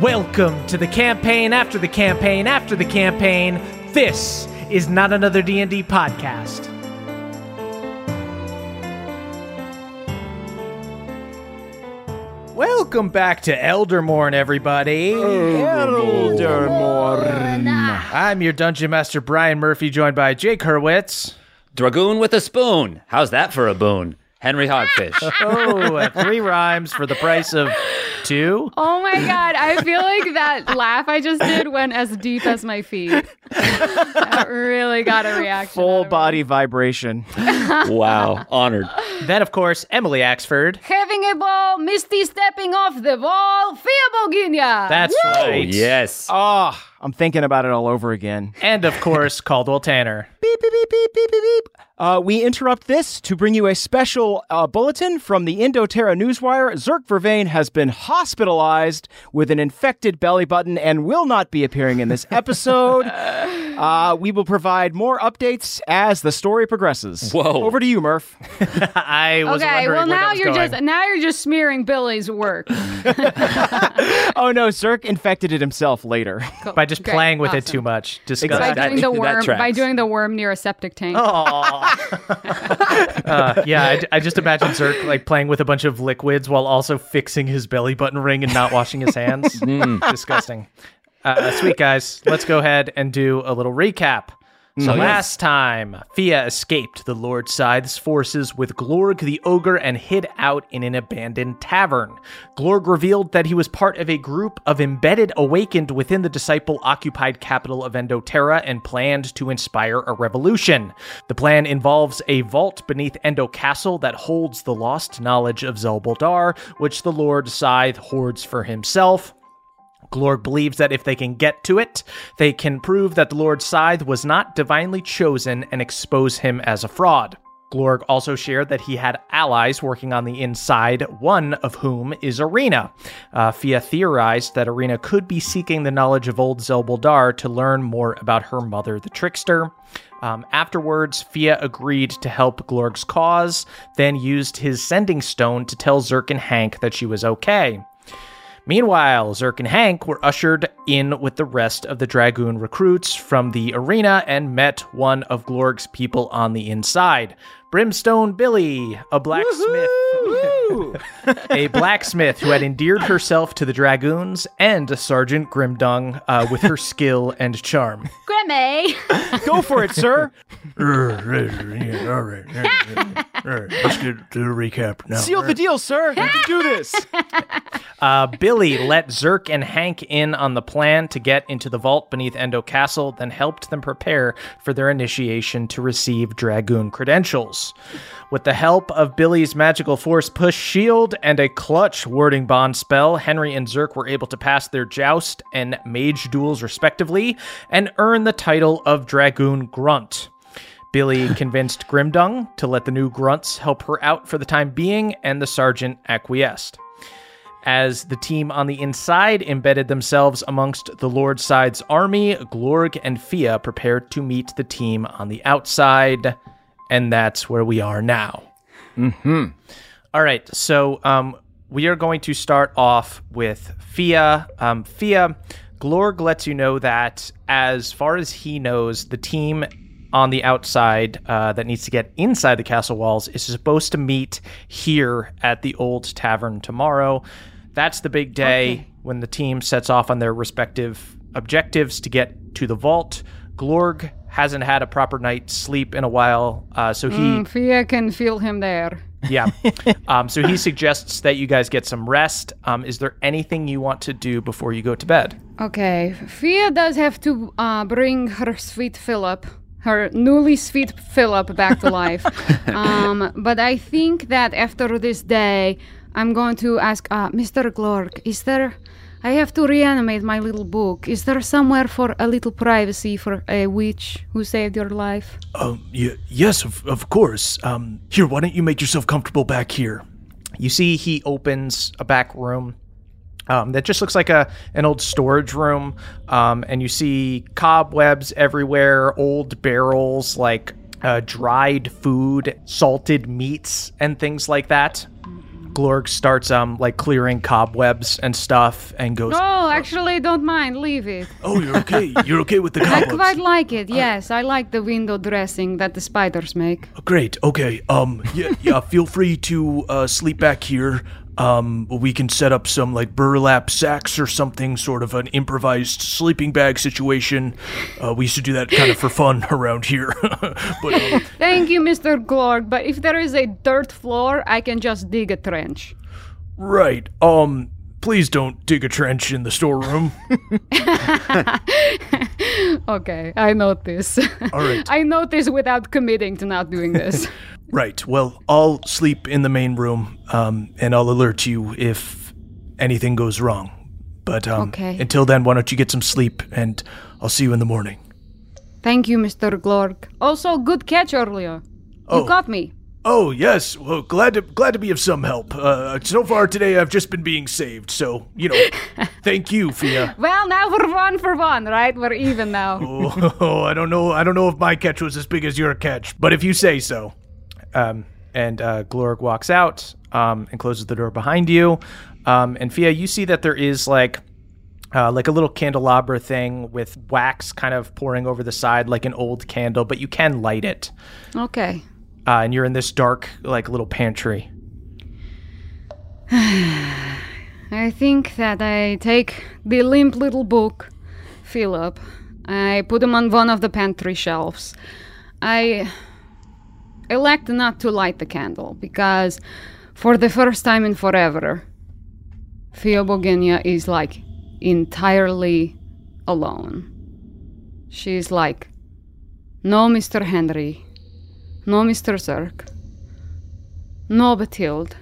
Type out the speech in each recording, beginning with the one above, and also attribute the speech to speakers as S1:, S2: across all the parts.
S1: Welcome to the campaign after the campaign after the campaign. This is not another D&D podcast. Welcome back to Eldermourne, everybody. Eldermourne. I'm your dungeon master Brian Murphy, joined by Jake Hurwitz.
S2: Dragoon with a spoon. How's that for a boon? Henry Hogfish.
S1: Oh, three rhymes for the price of two.
S3: Oh my god, I feel like that laugh I just did went as deep as my feet. that really got a reaction.
S4: Full
S3: out of me.
S4: body vibration.
S2: wow. Honored.
S1: Then, of course, Emily Axford.
S3: Having a ball, Misty stepping off the wall, Fia Bonkginya.
S1: That's
S2: Oh,
S1: right.
S2: yes.
S4: Oh, I'm thinking about it all over again.
S1: And of course, Caldwell Tanner.
S4: Beep, beep, beep, beep, beep, beep, beep. Uh, we interrupt this to bring you a special uh, bulletin from the Endoterra Newswire. Zerk Vervain has been hospitalized with an infected belly button and will not be appearing in this episode. uh, we will provide more updates as the story progresses.
S2: Whoa.
S4: Over to you, Murph.
S1: I was
S3: Okay,
S1: wondering
S3: well
S1: where that
S3: now you're
S1: going.
S3: just now you're just smearing Billy's work.
S4: oh no, Zerk infected it himself later.
S1: by just
S3: Great,
S1: playing with it too much.
S3: by
S1: Disgusting.
S2: Exactly.
S3: doing the worm by doing the worm near a septic tank.
S1: Uh, yeah, I, I just imagine Zerk like playing with a bunch of liquids while also fixing his belly button ring and not washing his hands. Disgusting. Uh, sweet guys, let's go ahead and do a little recap. So mm-hmm. last time, Fia escaped the Lord Scythe's forces with Glorg the Ogre and hid out in an abandoned tavern. Glorg revealed that he was part of a group of embedded awakened within the disciple occupied capital of Endoterra and planned to inspire a revolution. The plan involves a vault beneath Endo Castle that holds the lost knowledge of Zelbuldar, which the Lord Scythe hoards for himself. Glorg believes that if they can get to it, they can prove that the Lord Scythe was not divinely chosen and expose him as a fraud. Glorg also shared that he had allies working on the inside, one of whom is Arena. Uh, Fia theorized that Arena could be seeking the knowledge of old Zelbuldar to learn more about her mother, the Trickster. Um, afterwards, Fia agreed to help Glorg's cause, then used his sending stone to tell Zerk and Hank that she was okay. Meanwhile, Zerk and Hank were ushered in with the rest of the Dragoon recruits from the arena and met one of Glorg's people on the inside. Brimstone Billy, a blacksmith. A blacksmith who had endeared herself to the Dragoons, and Sergeant Grimdung uh, with her skill and charm.
S3: Grimmy.
S4: Go for it, sir.
S1: All right. Let's get to the recap now.
S4: Seal the deal, sir. We can do this.
S1: Uh, Billy let Zerk and Hank in on the plan to get into the vault beneath Endo Castle, then helped them prepare for their initiation to receive Dragoon credentials. With the help of Billy's magical force push shield and a clutch warding bond spell, Henry and Zerk were able to pass their joust and mage duels respectively and earn the title of Dragoon Grunt. Billy convinced Grimdung to let the new grunts help her out for the time being, and the sergeant acquiesced. As the team on the inside embedded themselves amongst the Lord Scythe's army, Glorg and Fia prepared to meet the team on the outside, and that's where we are now.
S4: Mm-hmm.
S1: All right, so um, we are going to start off with Fia. Um, Fia, Glorg lets you know that as far as he knows, the team on the outside uh, that needs to get inside the castle walls is supposed to meet here at the old tavern tomorrow. That's the big day
S3: Okay.
S1: when the team sets off on their respective objectives to get to the vault. Glorg hasn't had a proper night's sleep in a while, uh, so he
S3: Mm, Fia can feel him there.
S1: Yeah. Um, so he suggests that you guys get some rest. Um, is there anything you want to do before you go to bed?
S3: Okay, Fia does have to uh, bring her sweet Philip, her newly sweet Philip, back to life. um, but I think that after this day, I'm going to ask uh, Mr. Glorg, is there. I have to reanimate my little book. Is there somewhere for a little privacy for a witch who saved your life?
S1: Um, y- yes, of, of course. Um, here, why don't you make yourself comfortable back here? You see, he opens a back room um, that just looks like a an old storage room, um, and you see cobwebs everywhere, old barrels like uh, dried food, salted meats, and things like that. Glorg starts um like clearing cobwebs and stuff, and goes,
S3: No, actually, don't mind. Leave it.
S1: "Oh, you're okay. You're okay with the cobwebs.
S3: I quite like it. Yes, I like the window dressing that the spiders make.
S5: Great. Okay. Um. Yeah. Yeah. feel free to uh, sleep back here. Um. We can set up some like burlap sacks or something, sort of an improvised sleeping bag situation. Uh, we used to do that kind of for fun around here. but um,
S3: Thank you, Mr. Glorg, but if there is a dirt floor, I can just dig a trench.
S5: right. Um. Please don't dig a trench in the storeroom.
S3: Okay, I notice.
S5: All right.
S3: I notice without committing to not doing this.
S5: Right. Well, I'll sleep in the main room. Um. And I'll alert you if anything goes wrong. But um.
S3: Okay.
S5: Until then, why don't you get some sleep and I'll see you in the morning.
S3: Thank you, Mr. Glorg. Also, good catch earlier. You
S5: Oh.
S3: got me.
S5: Oh yes, well glad to glad to be of some help. Uh, so far today I've just been being saved, so you know, thank you, Fia.
S3: Well, now we're one for one, right? We're even now.
S5: Oh, I don't know, I don't know if my catch was as big as your catch, but if you say so.
S1: Um, and uh, Glorg walks out um, and closes the door behind you. Um, and Fia, you see that there is like uh, like a little candelabra thing with wax kind of pouring over the side, like an old candle, but you can light it.
S3: Okay.
S1: Uh, and you're in this dark, like little pantry.
S3: I think that I take the limp little book, Philip. I put him on one of the pantry shelves. I elect not to light the candle because, for the first time in forever, Fia Bonkginya is like entirely alone. She's like, no Mr. Henry, no Mr. Zerk, no Bathilde,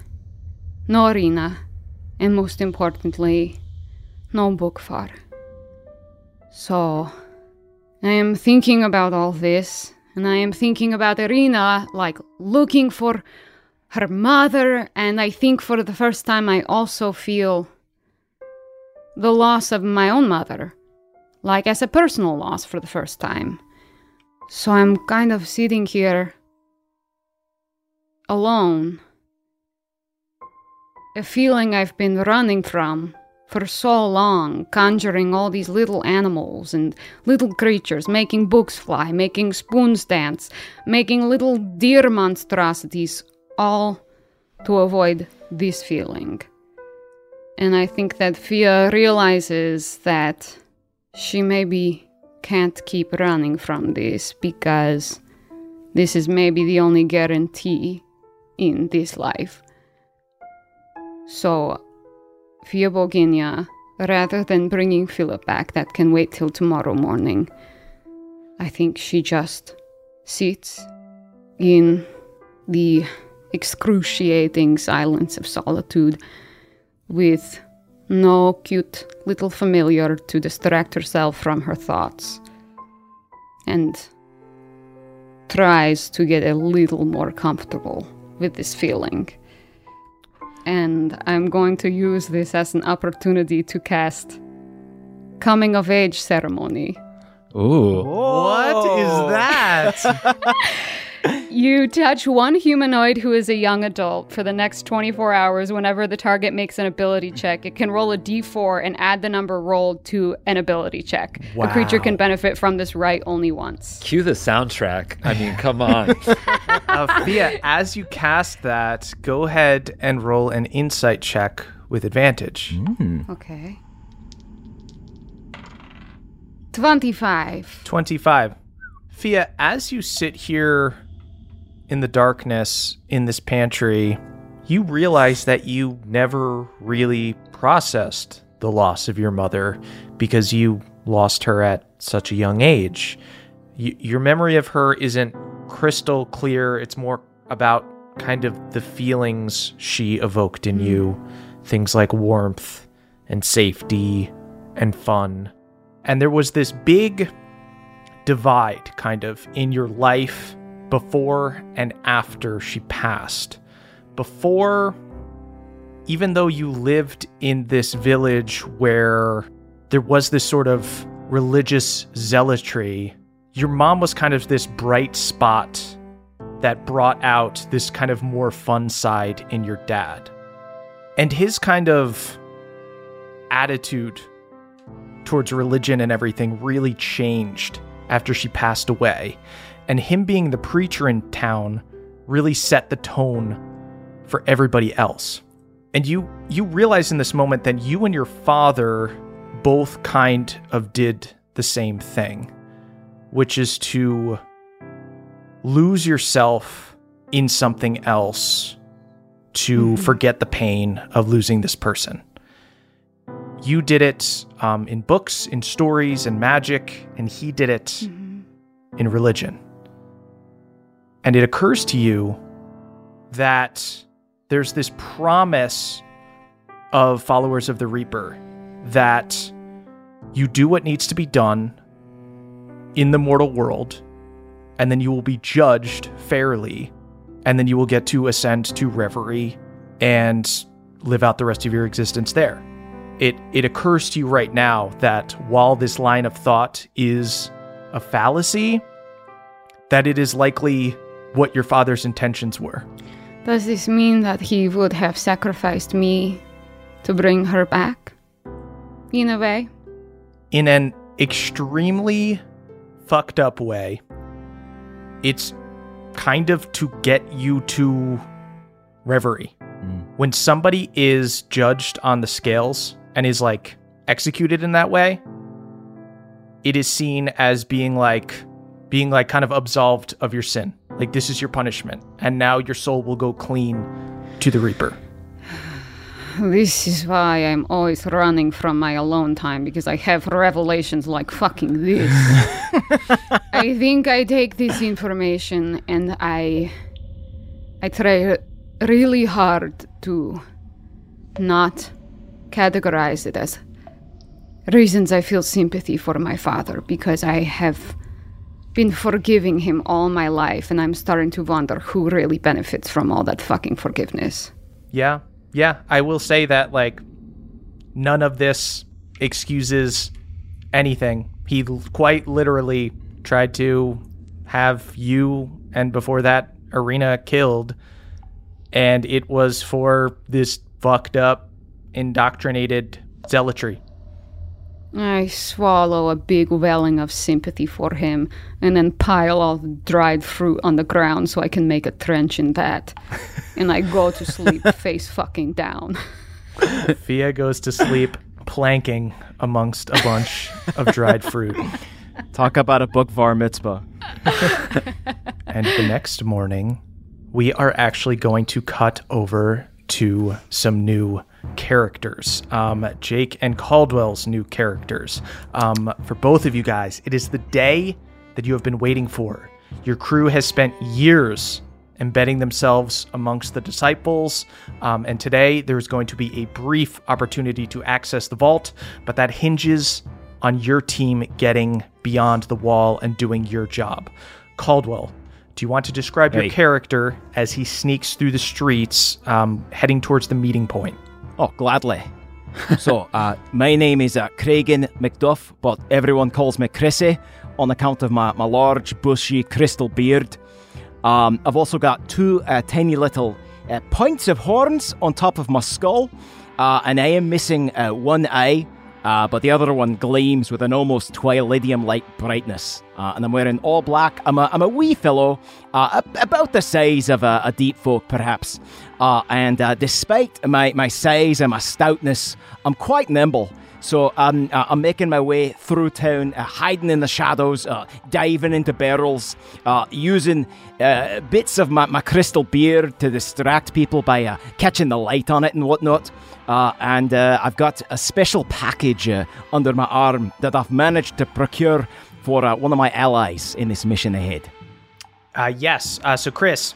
S3: no Arena, and most importantly, no Bookvar. So, I am thinking about all this, and I am thinking about Irina, like looking for her mother, and I think for the first time I also feel the loss of my own mother, like as a personal loss for the first time. So I'm kind of sitting here alone a feeling I've been running from for so long, conjuring all these little animals and little creatures, making books fly, making spoons dance, making little deer monstrosities, all to avoid this feeling. And I think that Fia realizes that she maybe can't keep running from this because this is maybe the only guarantee in this life. So, Fia Bonkginya, rather than bringing Philip back, that can wait till tomorrow morning, I think she just sits in the excruciating silence of solitude with no cute little familiar to distract herself from her thoughts and tries to get a little more comfortable with this feeling. And I'm going to use this as an opportunity to cast Coming of Age Ceremony.
S2: Ooh.
S1: What is that?
S3: You touch one humanoid who is a young adult for the next 24 hours whenever the target makes an ability check. It can roll a d4 and add the number rolled to an ability check. A creature can benefit from this right only once.
S2: Cue the soundtrack. I mean, come on.
S1: uh, Fia, as you cast that, go ahead and roll an insight check with advantage.
S3: Okay. 25.
S1: 25. Fia, as you sit here in the darkness in this pantry, you realize that you never really processed the loss of your mother because you lost her at such a young age. Y- your memory of her isn't crystal clear, it's more about kind of the feelings she evoked in you things like warmth and safety and fun. And there was this big divide kind of in your life before and after she passed. Before, even though you lived in this village where there was this sort of religious zealotry, your mom was kind of this bright spot that brought out this kind of more fun side in your dad. And his kind of attitude towards religion and everything really changed after she passed away. And him being the preacher in town really set the tone for everybody else. And you you realize in this moment that you and your father both kind of did the same thing, which is to lose yourself in something else to forget the pain of losing this person. You did it um, in books, in stories, in magic, and he did it in religion. And it occurs to you that there's this promise of followers of the Reaper that you do what needs to be done in the mortal world, and then you will be judged fairly, and then you will get to ascend to reverie and live out the rest of your existence there. It it occurs to you right now that while this line of thought is a fallacy, that it is likely what your father's intentions were.
S3: Does this mean that he would have sacrificed me to bring her back? In a way?
S1: in an extremely fucked up way. It's kind of to get you to reverie. Mm. When somebody is judged on the scales and is like executed in that way, it is seen as being like being like kind of absolved of your sin. Like this is your punishment and now your soul will go clean to the reaper.
S3: This is why I'm always running from my alone time because I have revelations like fucking this. I think I take this information and I I try really hard to not categorize it as reasons I feel sympathy for my father because I have been forgiving him all my life and I'm starting to wonder who really benefits from all that fucking forgiveness.
S1: Yeah, yeah. I will say that like none of this excuses anything. He l- quite literally tried to have you and before that Arena killed, and it was for this fucked up, indoctrinated zealotry.
S3: I swallow a big welling of sympathy for him and then pile all the dried fruit on the ground so I can make a trench in that. and I go to sleep face fucking down.
S1: Fia goes to sleep planking amongst a bunch of dried fruit.
S4: Talk about a book var mitzvah.
S1: And the next morning, we are actually going to cut over to some new characters. Um, Jake and Caldwell's new characters. Um, for both of you guys, it is the day that you have been waiting for. Your crew has spent years embedding themselves amongst the disciples, um, and today there's going to be a brief opportunity to access the vault, but that hinges on your team getting beyond the wall and doing your job. Caldwell, do you want to describe your character as he sneaks through the streets, um, heading towards the meeting point?
S4: Oh, gladly. so, uh, my name is uh, Craigan McDuff, but everyone calls me Chrissy on account of my, my large, bushy, crystal beard. Um, I've also got two uh, tiny little uh, points of horns on top of my skull, uh, and I am missing uh, one eye, uh, but the other one gleams with an almost twilidium-like brightness. Uh, and I'm wearing all black. I'm a, I'm a wee fellow, uh, ab- about the size of a, a deep folk, perhaps. Uh, and uh, despite my, my size and my stoutness, I'm quite nimble. So um, uh, I'm making my way through town, uh, hiding in the shadows, uh, diving into barrels, uh, using uh, bits of my, my crystal beard to distract people by uh, catching the light on it and whatnot. And I've got a special package under my arm that I've managed to procure for one of my allies in this mission ahead.
S1: Yes. So, Chris,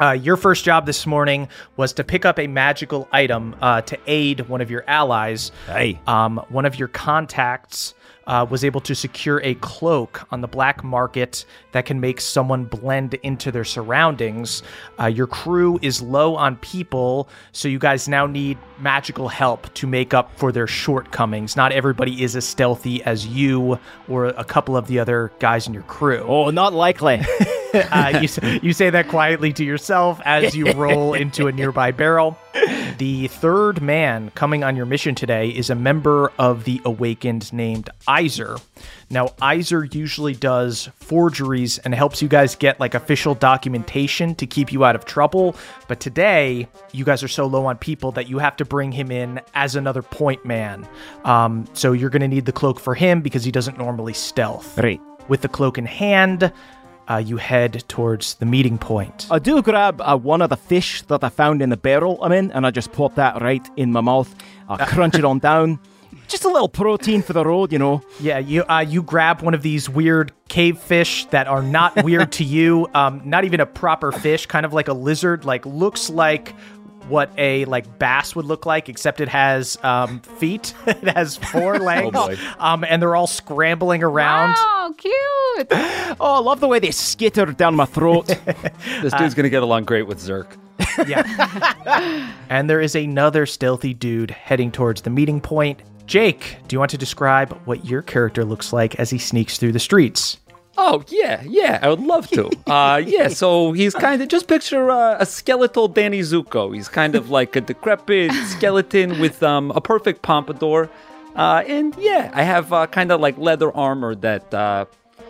S1: uh, your first job this morning was to pick up a magical item uh, to aid one of your allies.
S4: Hey.
S1: Um, one of your contacts uh, was able to secure a cloak on the black market that can make someone blend into their surroundings. Uh, your crew is low on people, so you guys now need magical help to make up for their shortcomings. Not everybody is as stealthy as you or a couple of the other guys in your crew.
S4: Oh, not likely.
S1: Uh, you, you say that quietly to yourself as you roll into a nearby barrel. The third man coming on your mission today is a member of the Awakened named Iser. Now, Iser usually does forgeries and helps you guys get like official documentation to keep you out of trouble. But today, you guys are so low on people that you have to bring him in as another point man. Um, so you're going to need the cloak for him because he doesn't normally stealth.
S4: right.
S1: With the cloak in hand, uh, you head towards the meeting point.
S4: I do grab uh, one of the fish that I found in the barrel I'm in, and I just pop that right in my mouth. I crunch it on down. Just a little protein for the road, you know.
S1: Yeah, you uh, you grab one of these weird cave fish that are not weird to you. Um, not even a proper fish, kind of like a lizard. Like looks like what a like bass would look like, except it has um, feet. it has four legs.
S2: boy.
S1: Um, and they're all scrambling around.
S3: Oh, cute!
S4: Oh, I love the way they skitter down my throat.
S2: This dude's gonna get along great with Zerk.
S1: Yeah. and there is another stealthy dude heading towards the meeting point. Jake, do you want to describe what your character looks like as he sneaks through the streets?
S2: Oh yeah, yeah, I would love to. Uh, yeah, so he's kind of just picture uh, a skeletal Danny Zuko. He's kind of like a decrepit skeleton with um, a perfect pompadour, uh, and yeah, I have uh, kind of like leather armor that uh,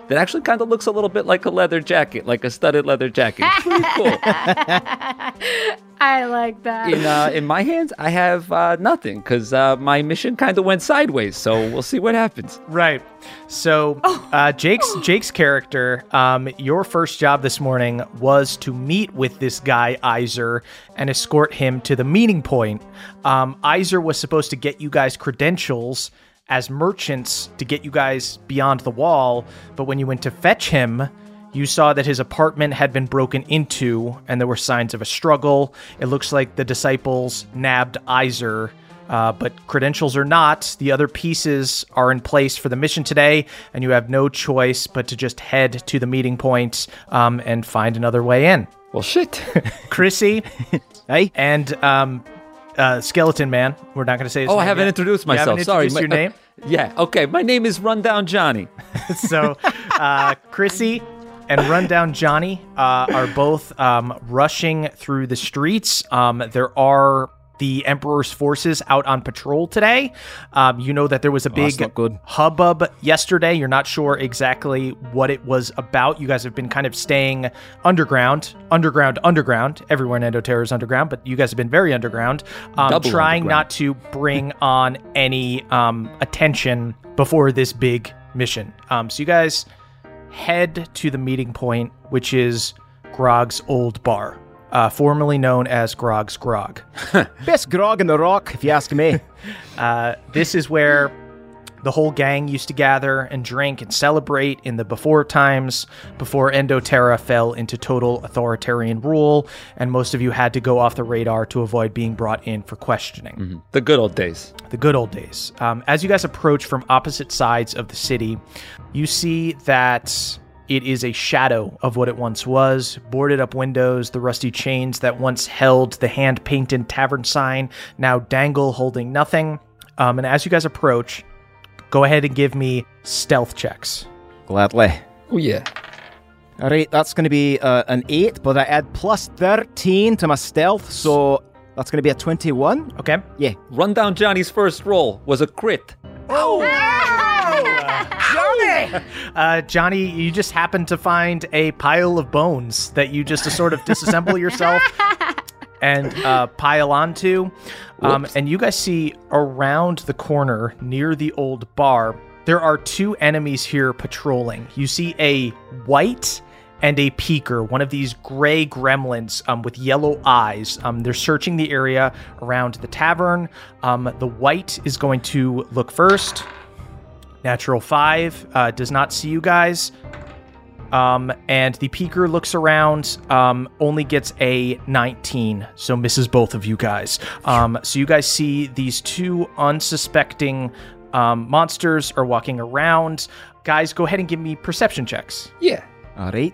S2: that actually kind of looks a little bit like a leather jacket, like a studded leather jacket. It's pretty cool.
S3: I like that.
S2: in uh, in my hands, I have uh, nothing because uh, my mission kind of went sideways. So we'll see what happens.
S1: Right. So, uh, Jake's Jake's character, um, your first job this morning was to meet with this guy Iser and escort him to the meeting point. Um, Iser was supposed to get you guys credentials as merchants to get you guys beyond the wall, but when you went to fetch him, you saw that his apartment had been broken into and there were signs of a struggle. It looks like the disciples nabbed Iser, uh, but credentials are not. The other pieces are in place for the mission today, and you have no choice but to just head to the meeting point um, and find another way in.
S2: Well, shit.
S1: Chrissy
S4: hey?
S1: and um, uh, Skeleton Man, we're not going to say his
S2: Oh, I haven't
S1: yet.
S2: introduced
S1: You haven't
S2: myself. Sorry.
S1: introduced
S2: my-
S1: your name?
S2: yeah. Okay. My name is Rundown Johnny.
S1: so uh, Chrissy and Rundown Johnny uh, are both um, rushing through the streets. Um, there are the Emperor's forces out on patrol today. Um, you know that there was a big
S4: not good.
S1: hubbub yesterday. You're not sure exactly what it was about. You guys have been kind of staying underground, underground, underground. Everywhere in Endoterra is underground, but you guys have been very underground, um, trying
S2: underground.
S1: not to bring on any um, attention before this big mission. Um, so you guys head to the meeting point, which is Grog's old bar, uh, formerly known as Grog's Grog.
S4: Best grog in the rock, if you ask me.
S1: Uh, this is where the whole gang used to gather and drink and celebrate in the before times, before Endoterra fell into total authoritarian rule, and most of you had to go off the radar to avoid being brought in for questioning.
S2: The good old days.
S1: the good old days. Um, as you guys approach from opposite sides of the city, you see that it is a shadow of what it once was. Boarded up windows, the rusty chains that once held the hand painted tavern sign now dangle holding nothing. Um, and as you guys approach, go ahead and give me stealth checks.
S4: Gladly.
S2: Oh yeah.
S4: All right, that's going to be uh, an 8, but I add plus 13 to my stealth, so that's going to be a 21.
S1: Okay.
S4: Yeah.
S2: Run down Johnny's first roll was a crit.
S1: Uh, Johnny, you just happen to find a pile of bones that you just to sort of disassemble yourself and uh, pile onto. Um, and you guys see around the corner near the old bar, there are two enemies here patrolling. You see a white and a peaker, one of these gray gremlins um, with yellow eyes. Um, they're searching the area around the tavern. Um, the white is going to look first. Natural five uh, does not see you guys. Um, and the peeker looks around, um, only gets a 19, so misses both of you guys. Um, so you guys see these two unsuspecting um, monsters are walking around. Guys, go ahead and give me perception checks.
S2: Yeah.
S4: All right.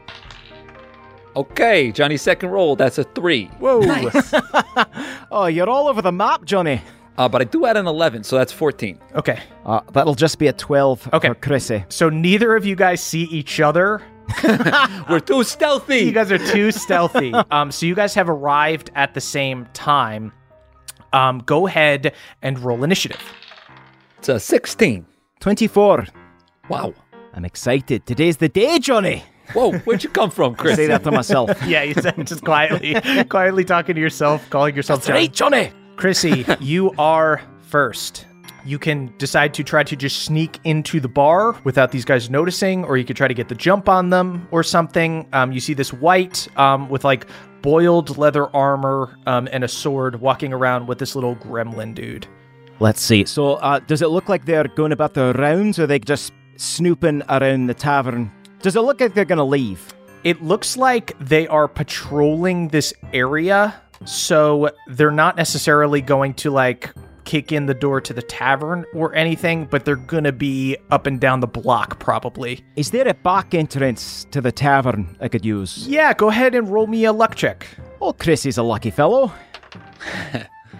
S2: Okay, Johnny's second roll, that's a three.
S1: Whoa!
S4: Oh, you're all over the map, Johnny.
S2: Uh, but I do add an 11, so that's 14.
S1: Okay,
S4: Uh, that'll just be a 12
S1: Okay.
S4: for Chrissy.
S1: so neither of you guys see each other.
S2: We're too stealthy.
S1: You guys are too stealthy. Um, so you guys have arrived at the same time. Um, go ahead and roll initiative.
S2: It's a 16.
S4: 24.
S2: Wow.
S4: I'm excited. Today's the day, Johnny.
S2: Whoa, where'd you come from, Chris?
S4: Say that to myself.
S1: Yeah, you said just quietly, quietly talking to yourself, calling yourself Johnny.
S4: right, Johnny.
S1: Chrissy, you are first. You can decide to try to just sneak into the bar without these guys noticing, or you could try to get the jump on them or something. Um, you see this white um, with like boiled leather armor um, and a sword walking around with this little gremlin dude.
S4: Let's see. So, uh, does it look like they're going about their rounds, or are they just snooping around the tavern? Does it look like they're going to leave?
S1: It looks like they are patrolling this area, so they're not necessarily going to like kick in the door to the tavern or anything, but they're gonna be up and down the block probably.
S4: Is there a back entrance to the tavern I could use?
S1: Yeah, go ahead and roll me a luck check.
S4: Oh, Chris is a lucky fellow.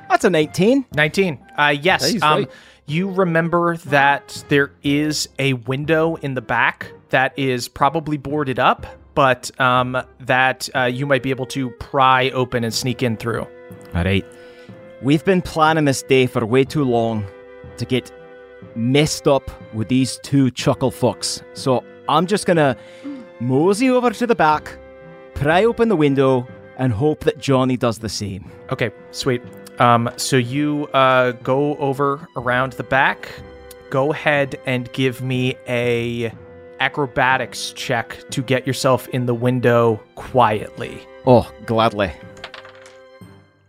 S4: That's a 19.
S1: 19. Uh, yes. Um,
S2: right.
S1: you remember that there is a window in the back that is probably boarded up, but um, that uh, you might be able to pry open and sneak in through.
S4: All right. We've been planning this day for way too long to get messed up with these two chuckle fucks. So I'm just gonna mosey over to the back, pry open the window, and hope that Johnny does the same.
S1: Okay, sweet. Um, so you uh, go over around the back. Go ahead and give me a acrobatics check to get yourself in the window quietly.
S4: Oh, gladly.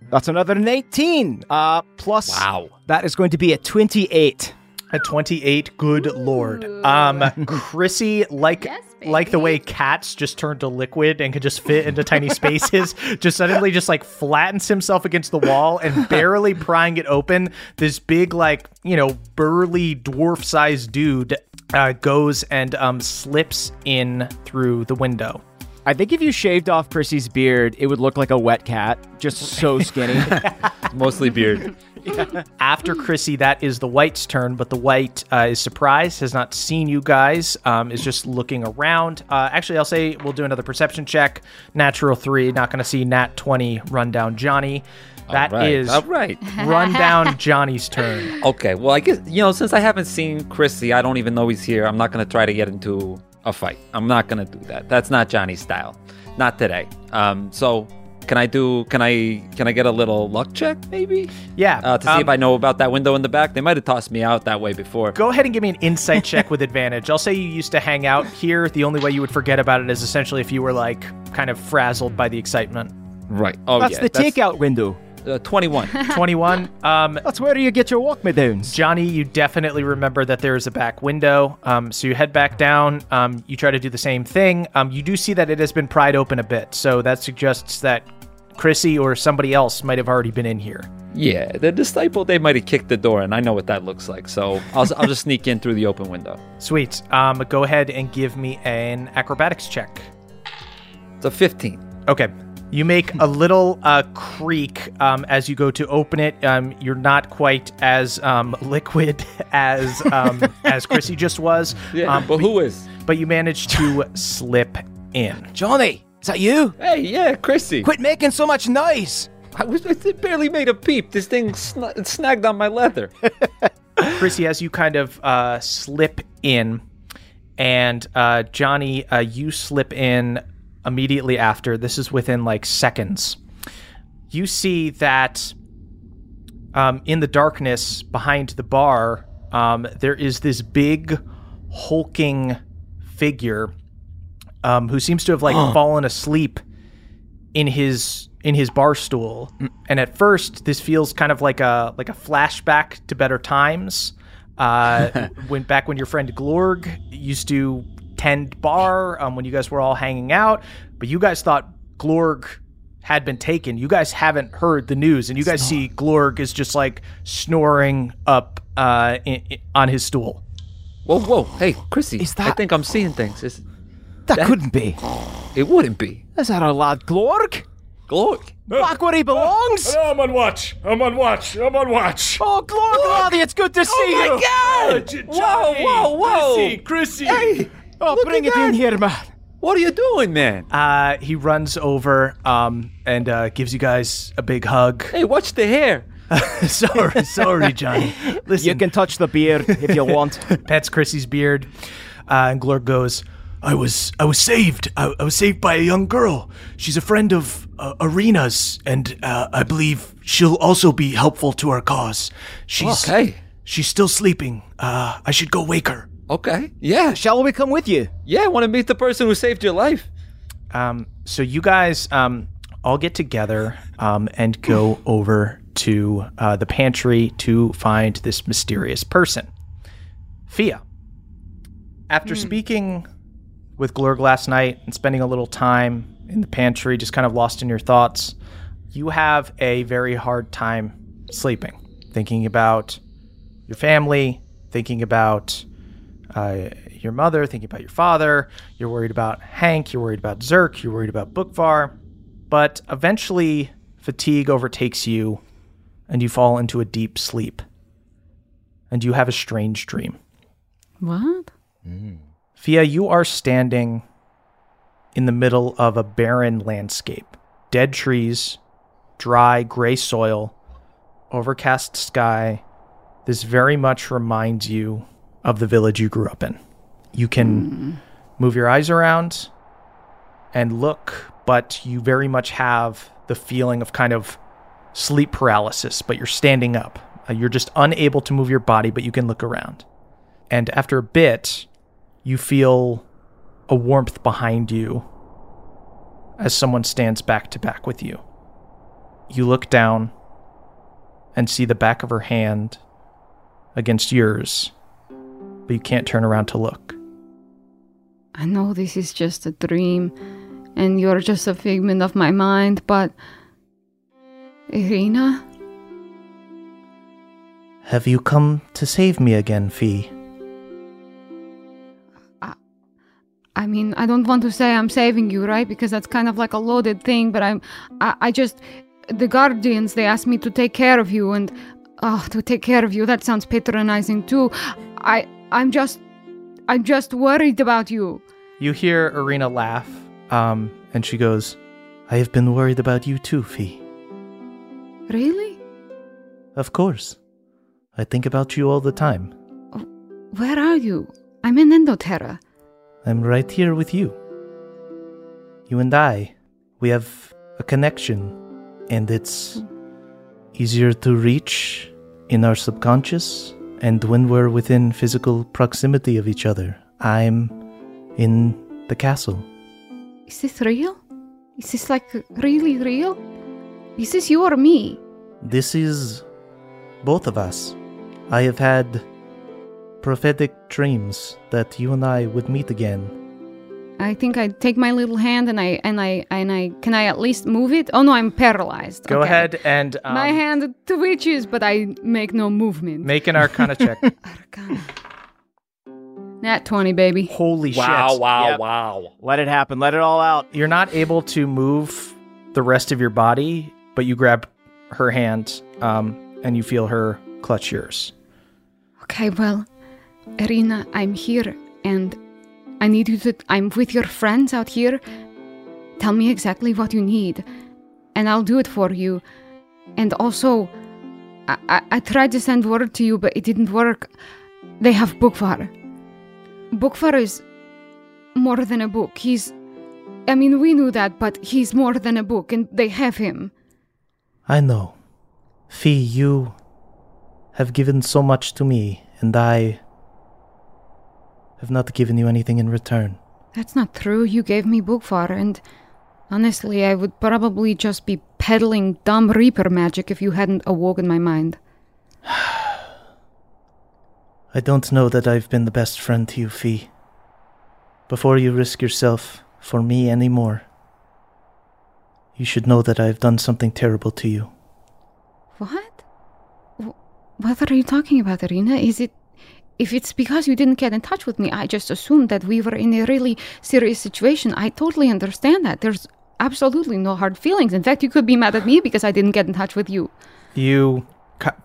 S4: That's another 19. Uh, plus.
S2: Wow.
S4: That is going to be a 28.
S1: A 28, good lord. Um, Chrissy, like
S3: Yes,
S1: like the way cats just turn to liquid and can just fit into tiny spaces, just suddenly just like flattens himself against the wall and barely prying it open. This big, like, you know, burly dwarf sized dude uh, goes and um, slips in through the window.
S4: I think if you shaved off Chrissy's beard, it would look like a wet cat. Just so skinny.
S2: Mostly beard.
S1: After Chrissy, that is the white's turn, but the white uh, is surprised, has not seen you guys, um, is just looking around. Uh, actually, I'll say we'll do another perception check. Natural three, not going to see nat 20 run down Johnny. That
S2: All right.
S1: is
S2: All right.
S1: run down Johnny's turn.
S2: Okay, well, I guess, you know, since I haven't seen Chrissy, I don't even know he's here. I'm not going to try to get into a fight. I'm not going to do that. That's not Johnny's style. Not today. Um, so can I do, can I, can I get a little luck check maybe?
S1: Yeah.
S2: Uh, to see
S1: um,
S2: if I know about that window in the back? They might have tossed me out that way before.
S1: Go ahead and give me an insight check with advantage. I'll say you used to hang out here. The only way you would forget about it is essentially if you were like kind of frazzled by the excitement.
S2: Right. Oh,
S4: That's
S2: yeah.
S4: the takeout window.
S2: Uh, 21.
S1: 21. Um,
S4: That's where do you get your walk me downs.
S1: Johnny, you definitely remember that there is a back window. Um, so you head back down. Um, you try to do the same thing. Um, you do see that it has been pried open a bit. So that suggests that Chrissy or somebody else might have already been in here.
S2: Yeah, the disciple, they might have kicked the door, and I know what that looks like. So I'll, I'll just sneak in through the open window.
S1: Sweet. Um, go ahead and give me an acrobatics check.
S2: It's a 15.
S1: Okay. You make a little uh, creak um, as you go to open it. Um, you're not quite as um, liquid as um, as Chrissy just was.
S2: Yeah,
S1: um,
S2: but who is?
S1: But you managed to slip in.
S4: Johnny, is that you?
S2: Hey, yeah, Chrissy.
S4: Quit making so much noise.
S2: I was it barely made a peep. This thing sn- snagged on my leather.
S1: Chrissy, as you kind of uh, slip in, and uh, Johnny, uh, you slip in immediately after. This is within like seconds. You see that um, in the darkness behind the bar, um, there is this big, hulking figure um, who seems to have like fallen asleep in his in his bar stool. And at first, this feels kind of like a like a flashback to better times. Uh, when back when your friend Glorg used to tend bar, um, when you guys were all hanging out, but you guys thought Glorg had been taken. You guys haven't heard the news, and you guys see Glorg is just like snoring up uh, in, in- on his stool.
S2: Whoa, whoa. Hey, Chrissy.
S4: Is
S2: I think I'm seeing things. Is
S4: That,
S2: That-
S4: couldn't be.
S2: it wouldn't be.
S4: Is that our lad Glorg?
S2: Glorg.
S4: Back where he belongs?
S5: I'm on watch. I'm on watch. I'm on watch.
S4: Oh, Glorg, laddie, it's good to see you. Oh, my you.
S2: God! Whoa, whoa, whoa!
S5: Chrissy, Chrissy.
S2: Hey,
S4: Oh,
S2: look
S4: bring
S2: at
S4: it in here, man.
S2: What are you doing, man?
S1: Uh, he runs over um, and uh, gives you guys a big hug.
S2: Hey, watch the hair.
S1: sorry, sorry, Johnny. Listen,
S4: You can touch the beard if you want.
S1: pets Chrissy's beard, uh, and Glorg goes,
S5: I was I was saved. I, I was saved by a young girl. She's a friend of uh, Arena's, and uh, I believe she'll also be helpful to our cause. She's
S2: Okay.
S5: she's still sleeping. Uh, I should go wake her.
S2: Okay. Yeah.
S4: Shall we come with you?
S2: Yeah, I want to meet the person who saved your life.
S1: um, so you guys um, all get together um, and go over to uh, the pantry to find this mysterious person. Fia, after speaking with Glorg last night and spending a little time in the pantry, just kind of lost in your thoughts, you have a very hard time sleeping, thinking about your family, thinking about uh, your mother, thinking about your father. You're worried about Hank. You're worried about Zerk. You're worried about Bookvar. But eventually, fatigue overtakes you, and you fall into a deep sleep. And you have a strange dream.
S3: What?
S1: Fia, you are standing in the middle of a barren landscape dead trees, dry, gray soil, overcast sky. This very much reminds you of the village you grew up in. You can move your eyes around and look, but you very much have the feeling of kind of sleep paralysis, but you're standing up. Uh, you're just unable to move your body, but you can look around. And after a bit, you feel a warmth behind you as someone stands back to back with you. You look down and see the back of her hand against yours, but you can't turn around to look.
S3: I know this is just a dream and you're just a figment of my mind, but. Irina?
S1: Have you come to save me again, Fee?
S3: I I mean, I don't want to say I'm saving you, right? Because that's kind of like a loaded thing, but I'm. I, I just. The Guardians, they asked me to take care of you, and. Oh, to take care of you, that sounds patronizing too. I. I'm just. I'm just worried about you.
S1: You hear Arena laugh, um, and she goes, I have been worried about you too, Fee.
S3: Really?
S1: Of course. I think about you all the time.
S3: Where are you? I'm in Endoterra.
S1: I'm right here with you. You and I, we have a connection, and it's easier to reach in our subconscious and when we're within physical proximity of each other. I'm in the castle.
S3: Is this real? Is this like really real? Is this you or me?
S1: This is both of us. I have had prophetic dreams that you and I would meet again.
S3: I think I take my little hand and I and I and I can I at least move it? Oh no, I'm paralyzed.
S1: Go
S3: Okay.
S1: ahead and um,
S3: my hand twitches, but I make no movement.
S1: make an Arcana check.
S3: Arcana. Nat twenty, baby.
S1: Holy
S2: Wow,
S1: shit!
S2: wow,
S4: Yep.
S2: wow.
S4: Let it happen. Let it all out.
S1: You're not able to move the rest of your body, but you grab her hand um, and you feel her clutch yours.
S3: Okay, well, Irina, I'm here and I need you to. I'm with your friends out here. Tell me exactly what you need, and I'll do it for you. And also, I, I, I tried to send word to you, but it didn't work. They have Bookvar. Bookvar is more than a book. He's. I mean, we knew that, but he's more than a book, and they have him.
S5: I know. Fee, you have given so much to me, and I have not given you anything in return.
S3: That's not true. You gave me Bookvar, and honestly, I would probably just be peddling dumb Reaper magic if you hadn't awoken my mind.
S5: I don't know that I've been the best friend to you, Fee. Before you risk yourself for me anymore, you should know that I've done something terrible to you.
S3: What? What are you talking about, Irina? Is it. If it's because you didn't get in touch with me, I just assumed that we were in a really serious situation. I totally understand that. There's absolutely no hard feelings. In fact, you could be mad at me because I didn't get in touch with you.
S1: You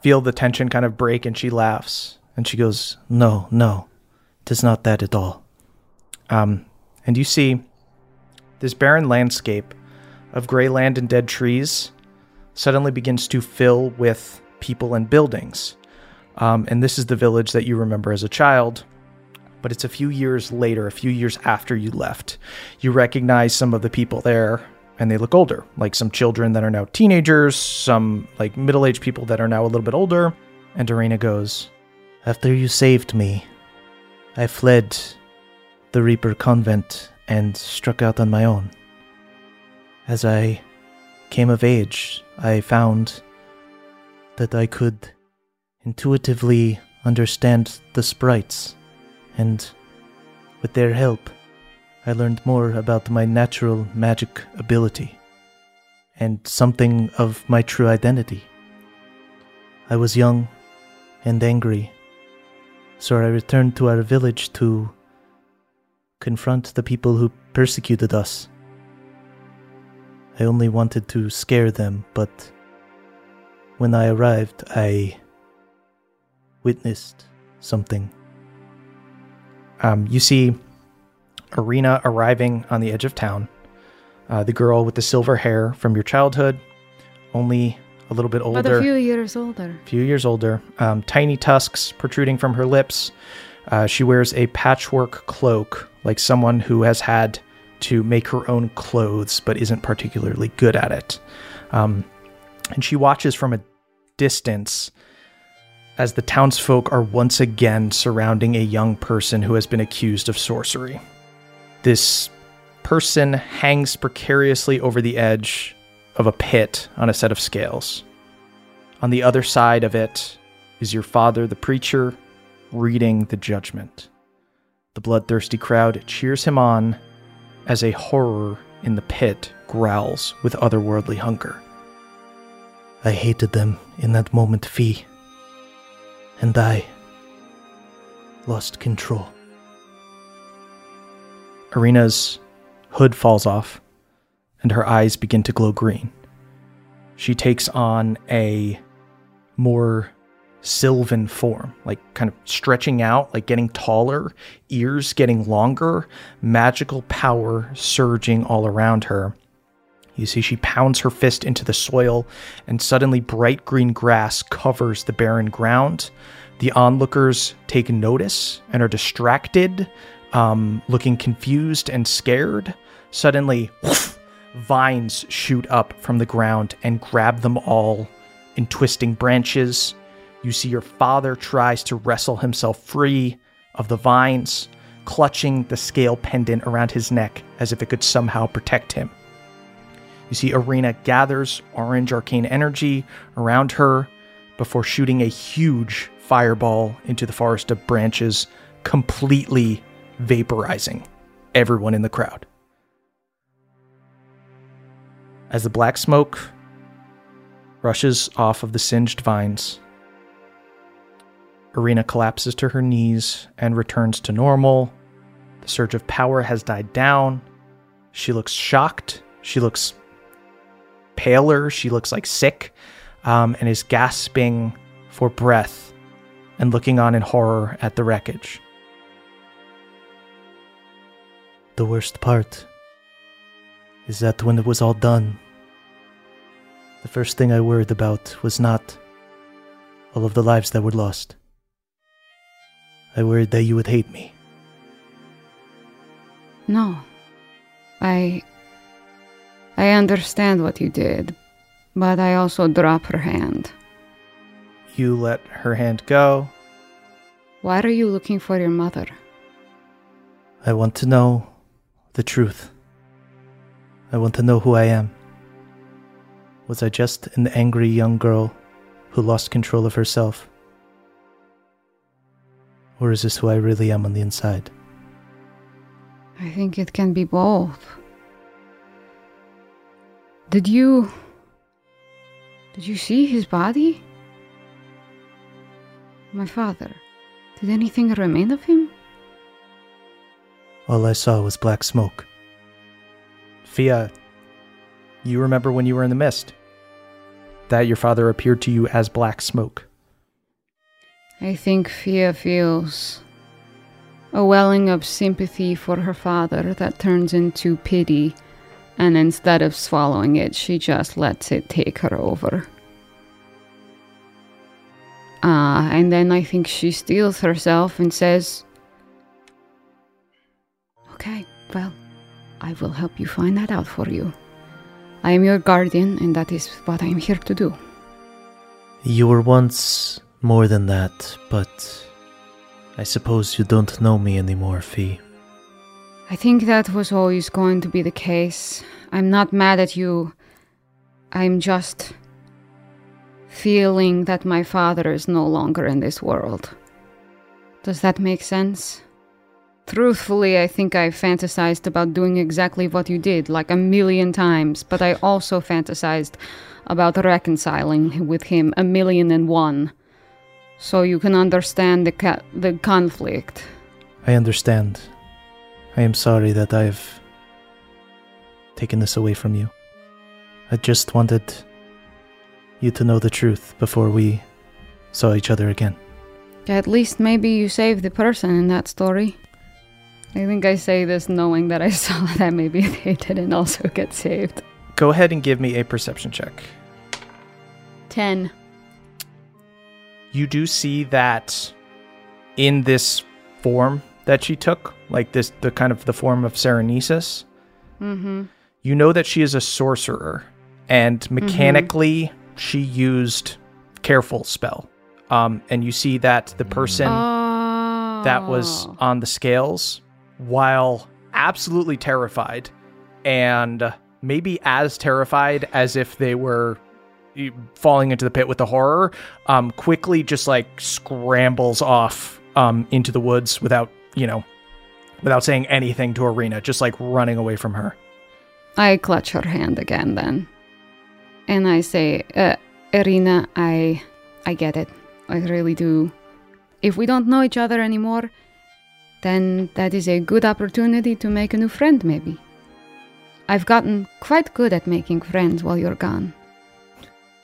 S1: feel the tension kind of break, and she laughs.
S5: And she goes, No, no, it is not that at all.
S1: Um, and you see this barren landscape of gray land and dead trees suddenly begins to fill with people and buildings. Um, and this is the village that you remember as a child, but it's a few years later, a few years after you left. You recognize some of the people there, and they look older, like some children that are now teenagers, some like middle aged people that are now a little bit older. And Dorina goes,
S5: After you saved me, I fled the Reaper convent and struck out on my own. As I came of age, I found that I could intuitively understand the sprites, and with their help, I learned more about my natural magic ability and something of my true identity. I was young and angry so I returned to our village to confront the people who persecuted us. I only wanted to scare them, but when I arrived, I witnessed something.
S1: Um, you see Arena arriving on the edge of town. Uh, the girl with the silver hair from your childhood, only a little bit older,
S3: But a few years older.
S1: few years older, um, tiny tusks protruding from her lips. Uh, she wears a patchwork cloak, like someone who has had to make her own clothes but isn't particularly good at it. Um, and she watches from a distance as the townsfolk are once again surrounding a young person who has been accused of sorcery. This person hangs precariously over the edge of a pit on a set of scales. On the other side of it is your father, the preacher, reading the judgment. The bloodthirsty crowd cheers him on as a horror in the pit growls with otherworldly hunger.
S5: I hated them in that moment, Fee. And I lost control.
S1: Arena's hood falls off, and her eyes begin to glow green. She takes on a more sylvan form, like kind of stretching out, like getting taller, ears getting longer, magical power surging all around her. You see, she pounds her fist into the soil, and suddenly bright green grass covers the barren ground. The onlookers take notice and are distracted, um, looking confused and scared. Suddenly, whoosh, vines shoot up from the ground and grab them all in twisting branches. You see your father tries to wrestle himself free of the vines, clutching the scale pendant around his neck as if it could somehow protect him. You see Arena gathers orange arcane energy around her before shooting a huge fireball into the forest of branches, completely vaporizing everyone in the crowd. As the black smoke rushes off of the singed vines, Arena collapses to her knees and returns to normal. The surge of power has died down. She looks shocked. She looks paler. She looks like sick um, and is gasping for breath and looking on in horror at the wreckage.
S5: The worst part is that when it was all done, the first thing I worried about was not all of the lives that were lost. I worried that you would hate me.
S3: No. I. I understand what you did, but I also drop her hand.
S1: You let her hand go.
S3: Why are you looking for your mother?
S5: I want to know the truth. I want to know who I am. Was I just an angry young girl who lost control of herself? Or is this who I really am on the inside?
S3: I think it can be both. Did you. Did you see his body? My father. Did anything remain of him?
S5: All I saw was black smoke.
S1: Fia, you remember when you were in the mist that your father appeared to you as black smoke.
S3: I think Fia feels a welling of sympathy for her father that turns into pity, and instead of swallowing it, she just lets it take her over. Ah, and then I think she steels herself and says, Okay, well, I will help you find that out for you. I am your guardian, and that is what I am here to do.
S5: You were once more than that, but I suppose you don't know me anymore, Fee.
S3: I think that was always going to be the case. I'm not mad at you. I'm just feeling that my father is no longer in this world. Does that make sense? Truthfully, I think I fantasized about doing exactly what you did, like a million times, but I also fantasized about reconciling with him a million and one. So you can understand the, ca- the conflict.
S5: I understand. I am sorry that I've taken this away from you. I just wanted you to know the truth before we saw each other again.
S3: At least maybe you saved the person in that story. I think I say this knowing that I saw that maybe they didn't also get saved.
S1: Go ahead and give me a perception check.
S3: 10.
S1: You do see that in this form that she took, like this, the kind of the form of Serenesis,
S3: Mm-hmm.
S1: you know that she is a sorcerer, and mechanically she used careful spell. Um, and you see that the person
S3: Oh.
S1: that was on the scales, while absolutely terrified, and maybe as terrified as if they were falling into the pit with the horror, um, quickly just like scrambles off um, into the woods without, you know, without saying anything to Arena, just like running away from her.
S3: I clutch her hand again then. And I say, uh, Irina, I I get it. I really do. If we don't know each other anymore, then that is a good opportunity to make a new friend, maybe. I've gotten quite good at making friends while you're gone.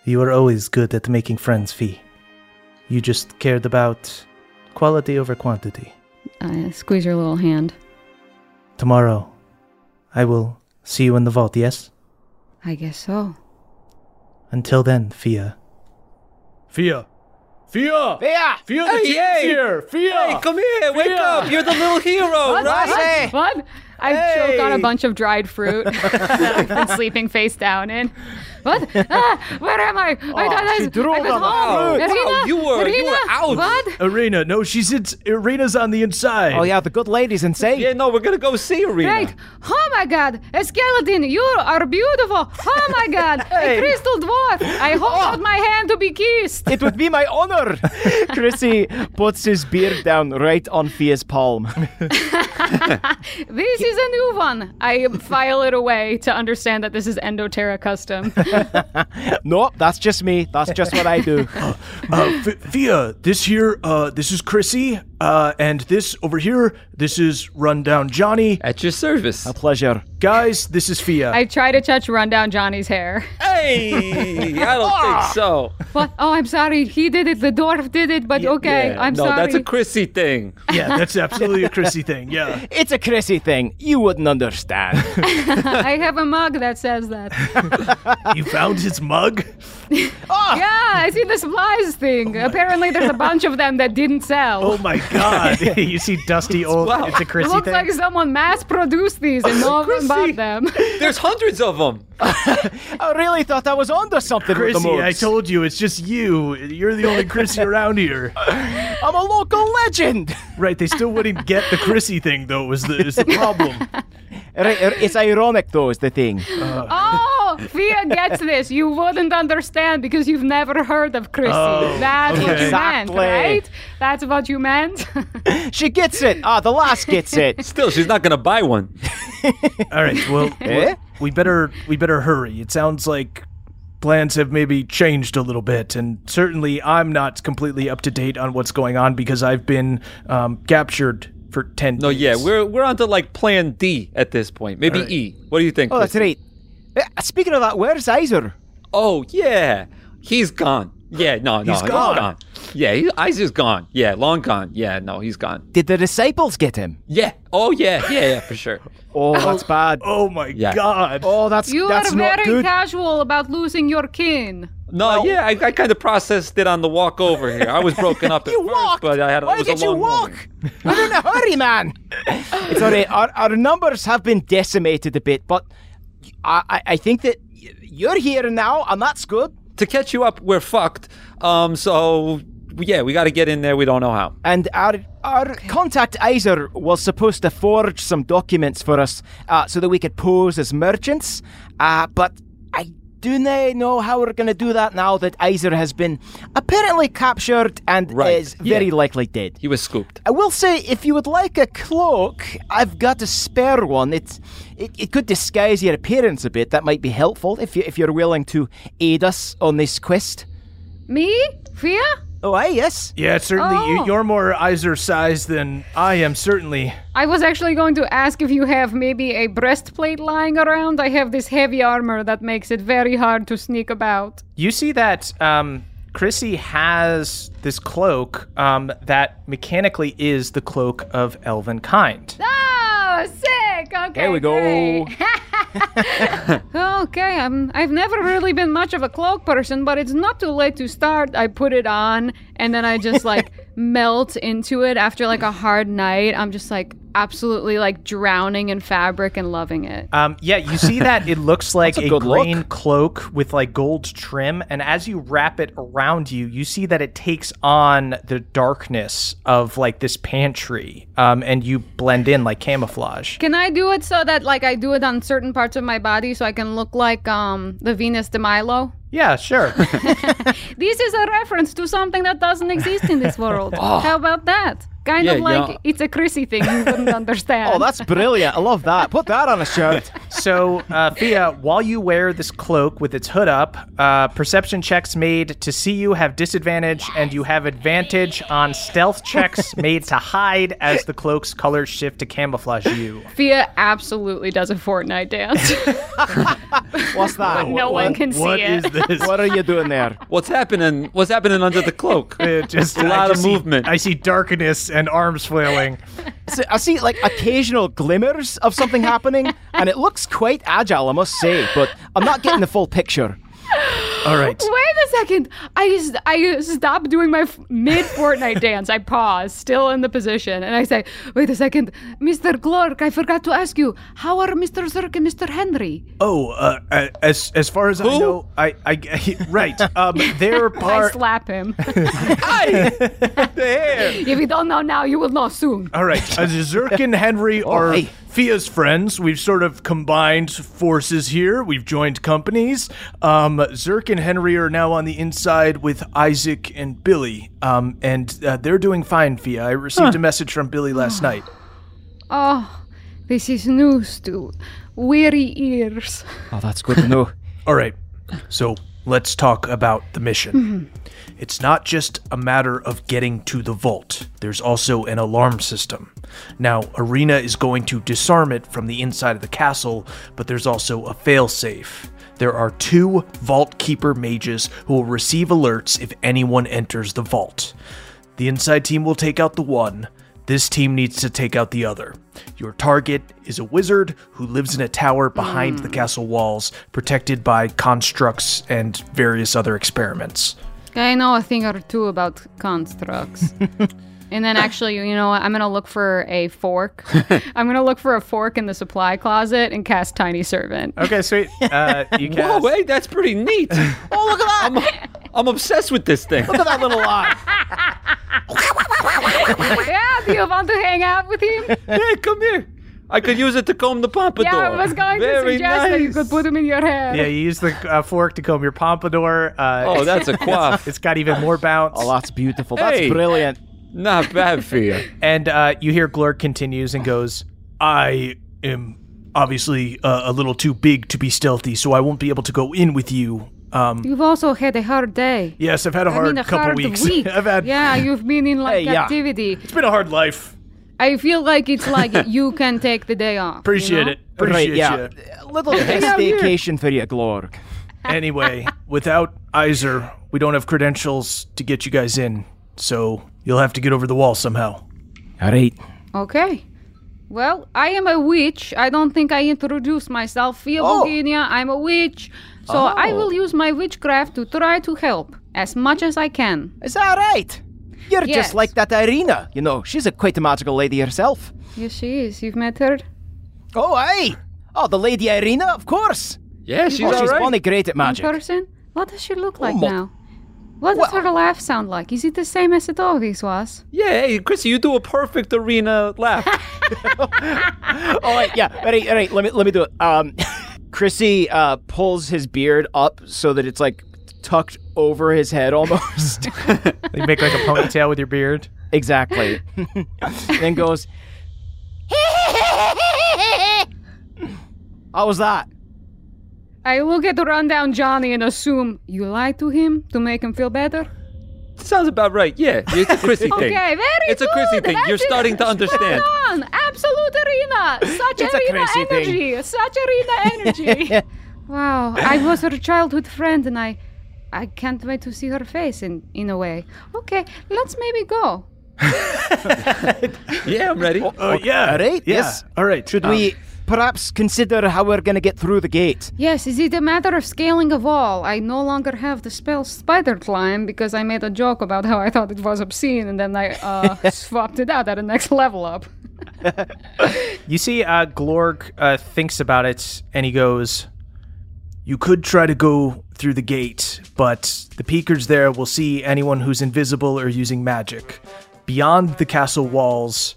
S5: You were always good at making friends, Fee. You just cared about quality over quantity.
S3: I squeeze your little hand.
S5: Tomorrow, I will see you in the vault, yes?
S3: I guess so.
S5: Until then, Fia.
S6: Fia. Fia.
S4: Yeah.
S6: Fia the
S2: Hey,
S6: team's
S2: hey.
S6: here. Fia.
S2: Hey, come here, wake
S6: Fia.
S2: up! You're the little hero, right?
S3: What? I choke on a bunch of dried fruit that I've been sleeping face down in. What? Ah, where am I? I thought I
S4: she
S3: was,
S4: drooled
S3: I was
S4: on the
S3: home.
S4: fruit.
S3: Irina,
S2: Wow, you were- you were out.
S3: What?
S5: Arena, no, she's it's Arena's on the inside.
S4: Oh yeah, the good lady's insane.
S2: Yeah, no, we're gonna go see Arena.
S3: Right. Oh my God, a skeleton. You are beautiful. Oh my God,
S4: Hey.
S3: a crystal dwarf. I hold out my hand to be kissed.
S4: It would be my honor. Chrissy puts his beard down right on Fia's palm.
S3: This is a new one. I file it away to understand that this is Endoterra custom.
S4: no, that's just me. That's just what I do.
S5: Uh, F- Fia, this here, uh, this is Chrissy, uh, and this over here, this is Rundown Johnny.
S2: At your service.
S4: A pleasure.
S5: Guys, this is Fia.
S3: I try to touch Rundown Johnny's hair.
S2: Hey, I don't think so.
S3: What? Oh, I'm sorry. He did it. The dwarf did it. But okay,
S2: Yeah,
S3: I'm
S2: no,
S3: sorry.
S2: that's a Chrissy thing.
S5: yeah, that's absolutely a Chrissy thing. Yeah.
S4: It's a Chrissy thing. You wouldn't understand.
S3: I have a mug that says that.
S5: You found his mug?
S3: yeah, I see the supplies thing. Apparently, there's a bunch of them that didn't sell.
S5: Oh my god.
S1: you see dusty old.
S2: Wow.
S1: It's a
S3: it
S1: Chrissy
S3: looks
S1: thing.
S3: like someone mass produced these and no one bought them.
S2: There's hundreds of them.
S4: I really thought I was onto something with the
S5: Chrissy, I told you, it's just you. You're the only Chrissy around here.
S4: I'm a local legend.
S5: Right, they still wouldn't get the Chrissy thing, though, is the, is the problem.
S4: Right, It's ironic, though, is the thing. Uh.
S3: oh, Fia gets this. You wouldn't understand because you've never heard of Chrissy.
S5: Oh,
S3: That's what you
S5: okay.
S3: meant, right? That's what you meant.
S4: She gets it. Ah, the last gets it.
S2: Still, she's not gonna buy one.
S5: All right, well,
S4: Eh?
S5: we better we better hurry. It sounds like plans have maybe changed a little bit, and certainly I'm not completely up to date on what's going on because I've been um, captured for ten.
S2: No,
S5: days.
S2: yeah, we're we're on to like Plan D at this point. Maybe
S5: Alright.
S2: E. What do you think?
S4: Oh, that's
S2: Chrissy?
S4: right. Eh, Speaking of that, where's Iser?
S2: Oh yeah, he's gone. Yeah, no, no,
S5: He's gone.
S2: Yeah, he, Isaac's gone. Yeah, long gone. Yeah, no, he's gone.
S4: Did the disciples get him?
S2: Yeah. Oh yeah, yeah, yeah, for sure.
S4: Oh, that's bad.
S5: Oh my
S2: Yeah.
S5: god.
S4: Oh, that's
S3: you
S4: that's
S3: are
S4: not
S3: very
S4: good.
S3: casual about losing your kin.
S2: No, yeah, I, I kind of processed it on the walk over here. I was broken up at
S4: You
S2: first,
S4: walked.
S2: but I had a,
S4: Why
S2: it was
S4: did
S2: a
S4: you
S2: long
S4: walk?
S2: morning.
S4: We're in a hurry, man. It's all right. Our, our numbers have been decimated a bit, but I, I, I think that you're here now, and that's good.
S2: To catch you up, we're fucked. Um, so yeah, we got to get in there. We don't know how.
S4: And our our contact Iser was supposed to forge some documents for us uh, so that we could pose as merchants. Uh, but I do not know how we're going to do that now that Iser has been apparently captured and
S2: Right.
S4: is very
S2: Yeah.
S4: likely dead.
S2: He was scooped.
S4: I will say, if you would like a cloak, I've got a spare one. It's it, it could disguise your appearance a bit. That might be helpful if you if you're willing to aid us on this quest.
S3: Me? Fia?
S4: Oh, I yes.
S5: Yeah, certainly
S3: Oh.
S5: you, you're more Iser sized than I am. Certainly.
S3: I was actually going to ask if you have maybe a breastplate lying around. I have this heavy armor that makes it very hard to sneak about.
S1: You see that um, Chrissy has this cloak um, that mechanically is the cloak of elven kind.
S3: Oh, sick! Okay.
S4: There we go.
S3: okay, I'm. I've never really been much of a cloak person, but it's not too late to start. I put it on, and then I just like melt into it after like a hard night. I'm just like absolutely like drowning in fabric and loving it.
S1: Um, yeah, you see that it looks like
S4: a
S1: a, green
S4: look.
S1: cloak with like gold trim, and as you wrap it around you, you see that it takes on the darkness of like this pantry, um, and you blend in like camouflage.
S3: Can I do it so that like I do it on certain parts of my body so I can look like um the Venus de Milo?
S1: Yeah, sure.
S3: This is a reference to something that doesn't exist in this world. How about that? Kind of like
S2: yeah.
S3: it's a Chrissy thing you wouldn't understand.
S4: Oh, that's brilliant. I love that. Put that on a shirt.
S1: so, uh, Fia, while you wear this cloak with its hood up, uh, perception checks made to see you have disadvantage, and you have advantage on stealth checks made to hide as the cloak's colors shift to camouflage you.
S3: Fia absolutely does a Fortnite dance.
S4: What's that?
S3: no one can see
S5: What
S3: it.
S5: is this?
S4: What are you doing there?
S2: What's happening? What's happening under the cloak?
S5: It just
S2: A lot
S5: I
S2: of
S5: just see-
S2: movement.
S5: I see darkness and arms flailing.
S4: So I see like occasional glimmers of something happening, and it looks quite agile, I must say. But I'm not getting the full picture.
S1: All right.
S3: Wait a second. I I stop doing my f- mid Fortnite dance. I pause, still in the position, and I say, "Wait a second, Mr. Glorg. I forgot to ask you. How are Mr. Zerk and Mr. Henry?
S1: Oh, uh, uh, as as far as I know, I, I right. Um, they're part.
S3: I
S1: part.
S3: slap him.
S2: There.
S3: if you don't know now, you will know soon.
S1: All right, uh, Zerk and Henry are
S4: hey.
S1: Fia's friends. We've sort of combined forces here. We've joined companies. Um, Zerk and Henry are now on the inside with Isaac and Billy, um, and uh, they're doing fine. Fia, I received a message from Billy last night.
S3: Oh, this is news to weary ears.
S4: Oh, that's good to know.
S1: All right, so let's talk about the mission. It's not just a matter of getting to the vault, there's also an alarm system. Now, Arena is going to disarm it from the inside of the castle, but there's also a failsafe. There are two Vault Keeper mages who will receive alerts if anyone enters the vault. The inside team will take out the one, this team needs to take out the other. Your target is a wizard who lives in a tower behind the hmm. castle walls, protected by constructs and various other experiments.
S3: I know a thing or two about constructs. and then actually, you know what? I'm gonna look for a fork. I'm gonna look for a fork in the supply closet and cast Tiny Servant.
S7: Okay, sweet. Uh, you
S2: Whoa,
S7: cast.
S2: wait, that's pretty neat. oh, look at that. I'm, I'm obsessed with this thing.
S4: Look at that little eye.
S3: yeah, do you want to hang out with him?
S2: Hey, come here. I could use it to comb the pompadour.
S3: Yeah, I was going to
S2: Very
S3: suggest
S2: nice.
S3: that you could put them in your hair.
S7: Yeah, you use the uh, fork to comb your pompadour. Uh,
S2: Oh, that's a quaff.
S7: it's got even more bounce.
S4: Oh, that's beautiful. That's
S2: Hey.
S4: brilliant.
S2: Not bad for you.
S7: And uh, you hear Glorg continues and goes,
S1: I am obviously uh, a little too big to be stealthy, so I won't be able to go in with you. Um,
S3: You've also had a hard day.
S1: yes, I've had a
S3: I
S1: hard
S3: mean, a
S1: couple
S3: hard
S1: weeks.
S3: week.
S1: I've had.
S3: Yeah, you've been in like
S4: Hey, yeah.
S3: captivity.
S1: It's been a hard life.
S3: I feel like it's like you can take the day off. you
S1: Appreciate
S3: know?
S1: it. Appreciate
S4: right, yeah.
S1: you.
S4: A little vacation for you, Glorg.
S1: Anyway, without Iser, we don't have credentials to get you guys in, so you'll have to get over the wall somehow.
S4: All right.
S3: Okay. Well, I am a witch. I don't think I introduced myself. Fia
S4: Oh.
S3: Bonkginya, I'm a witch. So I oh. will use my witchcraft to try to help as much as I can.
S4: Is that right? You're
S3: Yes.
S4: just like that Irina. You know, she's a quite a magical lady herself.
S3: Yes, she is. You've met her?
S4: Oh, aye. Oh, the Lady Irina, of course.
S2: Yeah, she's
S4: oh,
S2: all
S4: she's
S2: right.
S4: bonny great at
S3: In
S4: magic.
S3: person? What does she look like
S4: mo-
S3: now? What does her laugh sound like? Is it the same as it always was?
S2: Yeah, hey, Chrissy, you do a perfect arena laugh.
S4: Oh, wait, yeah. All right, all right. Let me let me do it. Um, Chrissy uh, pulls his beard up so that it's like tucked over his head almost.
S7: you make like a ponytail with your beard.
S4: exactly. then goes. How was that?
S3: I look at the rundown Johnny and assume you lied to him to make him feel better.
S2: Sounds about right. Yeah, it's a Chrissy thing.
S3: Okay,
S2: thing.
S3: very
S2: It's a
S3: good.
S2: Chrissy thing. You're
S3: That's it.
S2: starting to understand.
S3: Spot on. Absolute arena. Such
S4: It's a
S3: arena
S4: Chrissy thing.
S3: energy. Such arena energy. wow. I was her childhood friend and I I can't wait to see her face in in a way. Okay, let's maybe go.
S2: Yeah, I'm ready.
S1: Oh, yeah.
S4: all right,
S1: Yeah.
S4: yes.
S1: All right.
S4: Should
S1: Um,
S4: we perhaps consider how we're going to get through the gate?
S3: Yes, is it a matter of scaling a wall? I no longer have the spell spider climb because I made a joke about how I thought it was obscene and then I uh, swapped it out at the next level up.
S7: You see, uh, Glorg uh, thinks about it and he goes,
S1: You could try to go through the gate, but the peekers there will see anyone who's invisible or using magic. Beyond the castle walls,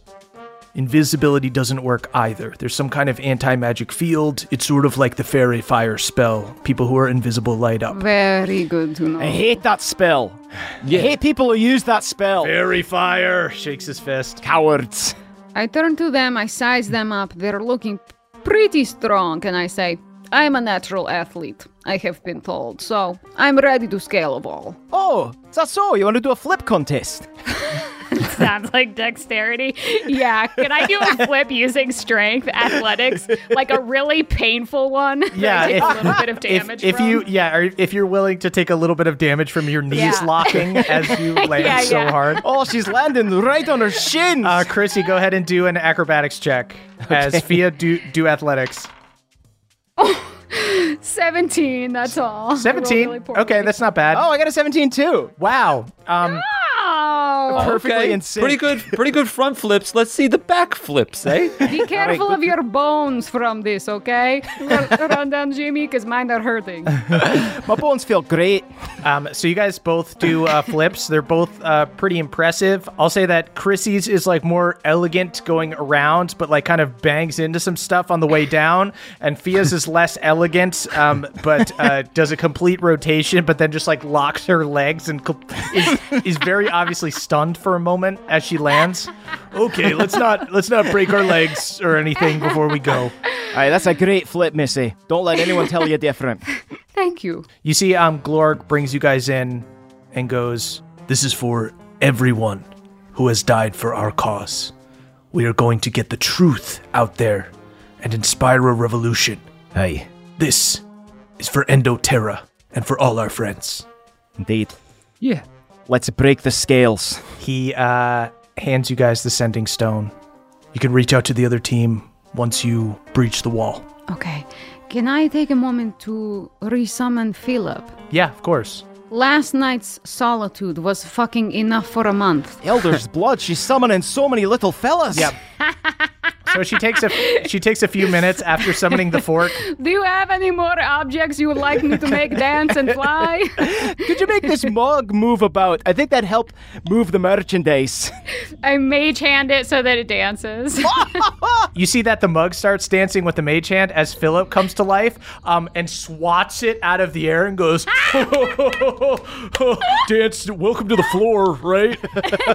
S1: invisibility doesn't work either. There's some kind of anti magic field. It's sort of like the fairy fire spell. People who are invisible light up.
S3: Very good to know.
S4: I hate that spell.
S2: Yeah.
S4: I hate people who use that spell.
S1: Fairy fire!
S7: shakes his fist.
S4: Cowards.
S3: I turn to them, I size them up. They're looking pretty strong, and I say, I'm a natural athlete, I have been told, so I'm ready to scale a wall.
S4: Oh, is that so? You want to do a flip contest?
S3: Sounds like dexterity. Yeah, can I do a flip using strength, athletics, like a really painful one?
S7: Yeah,
S3: take
S7: if-
S3: a little bit of damage.
S7: if
S3: from?
S7: you yeah, or if you're willing to take a little bit of damage from your knees
S3: Yeah.
S7: locking as you land
S3: Yeah,
S7: so
S3: yeah.
S7: hard.
S4: Oh, she's landing right on her shins.
S7: Uh, Chrissy, go ahead and do an acrobatics check as Fia do do athletics.
S3: 17, that's all.
S1: 17.
S3: really
S1: okay, that's not bad.
S4: Oh, I got a 17 too.
S1: wow. Um,
S3: Oh,
S4: Perfectly
S2: okay.
S4: in sync.
S2: Pretty good, pretty good front flips. Let's see the back flips, eh?
S3: be careful of your bones from this, okay? Run run down, Jimmy, because mine are hurting.
S4: My bones feel great.
S1: Um, so you guys both do uh, flips. They're both uh, pretty impressive. I'll say that Chrissy's is like more elegant going around, but like kind of bangs into some stuff on the way down. And Fia's is less elegant, um, but uh, does a complete rotation, but then just like locks her legs and co- is, is very obviously stunned for a moment as she lands.
S5: Okay, let's not let's not break our legs or anything before we go.
S4: All right, that's a great flip, Missy. Don't let anyone tell you different.
S3: Thank you.
S1: You see, um, Glorg brings you guys in and goes,
S5: This is for everyone who has died for our cause. We are going to get the truth out there and inspire a revolution.
S4: Hey,
S5: This is for Endoterra and for all our friends.
S4: indeed.
S2: Yeah.
S4: Let's break the scales.
S1: he uh, hands you guys the sending stone.
S5: You can reach out to the other team once you breach the wall.
S3: Okay. Can I take a moment to resummon Philip?
S1: Yeah, of course.
S3: Last night's solitude was fucking enough for a month.
S4: Elder's blood. She's summoning so many little fellas.
S1: Yep. So she takes a she takes a few minutes after summoning the fork.
S3: Do you have any more objects you would like me to make dance and fly?
S4: Could you make this mug move about? I think that'd help move the merchandise.
S3: I mage hand it so that it dances.
S1: You see that the mug starts dancing with the mage hand as Philip comes to life, um, and swats it out of the air and goes,
S5: Dance, welcome to the floor, right?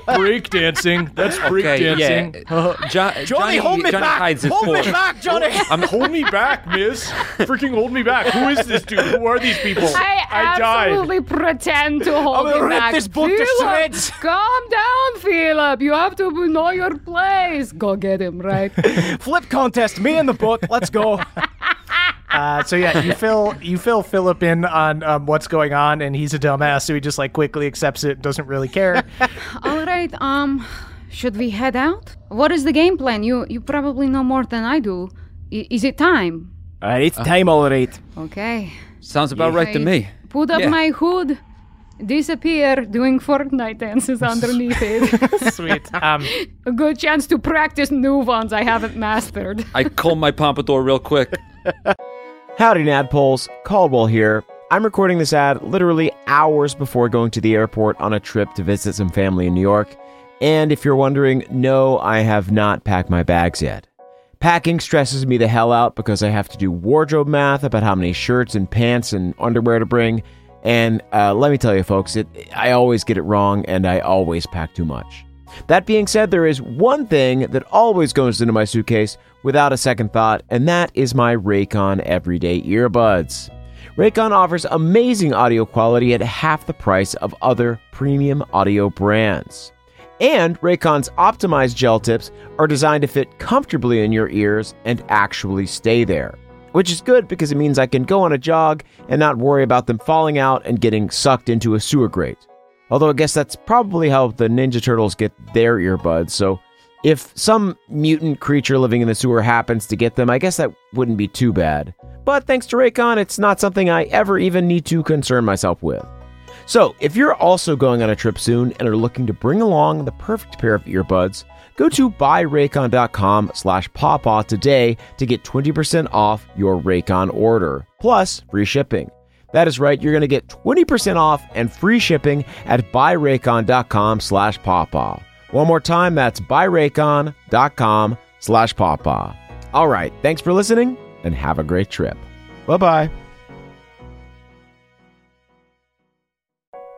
S5: break dancing. That's break
S2: Okay,
S5: dancing.
S2: yeah. Jo- Johnny, Johnny,
S4: hold me
S2: Johnny
S4: back.
S2: hides his
S4: hold me back, Johnny.
S5: I'm hold me back, miss. Freaking hold me back. Who is this dude? Who are these people?
S3: I, absolutely pretend to hold
S4: I'm gonna
S3: him
S4: rip
S3: back.
S4: this book to
S3: Philip,
S4: shreds.
S3: Calm down, Philip. You have to know your place. Go get him, right?
S4: Flip contest. Me and the book. Let's go.
S1: Uh, so yeah, you fill you fill Philip in on um, what's going on, and he's a dumbass, so he just like quickly accepts it, doesn't really care.
S3: All right. Um, should we head out? What is the game plan? You you probably know more than I do. I- is it time?
S4: All right, it's time, all right.
S3: Okay.
S2: Sounds about right to me.
S3: Put up
S2: Yeah.
S3: my hood. Disappear doing Fortnite dances underneath it.
S1: Sweet. Um,
S3: A good chance to practice new ones I haven't mastered.
S2: I comb my pompadour real quick.
S8: Howdy, Naddpoles. Caldwell here. I'm recording this ad literally hours before going to the airport on a trip to visit some family in New York. And if you're wondering, no, I have not packed my bags yet. Packing stresses me the hell out because I have to do wardrobe math about how many shirts and pants and underwear to bring. And uh, let me tell you, folks, it, I always get it wrong and I always pack too much. That being said, there is one thing that always goes into my suitcase without a second thought, and that is my Raycon Everyday Earbuds. Raycon offers amazing audio quality at half the price of other premium audio brands. And Raycon's optimized gel tips are designed to fit comfortably in your ears and actually stay there. Which is good because it means I can go on a jog and not worry about them falling out and getting sucked into a sewer grate. Although I guess that's probably how the Ninja Turtles get their earbuds, so if some mutant creature living in the sewer happens to get them, I guess that wouldn't be too bad. But thanks to Raycon, it's not something I ever even need to concern myself with. So, if you're also going on a trip soon and are looking to bring along the perfect pair of earbuds, go to buyraycon.com slash pawpaw today to get 20% off your Raycon order, plus free shipping. That is right, you're going to get 20% off and free shipping at buyraycon.com slash pawpaw. One more time, that's buyraycon.com slash pawpaw. All right, thanks for listening and have a great trip. Bye-bye.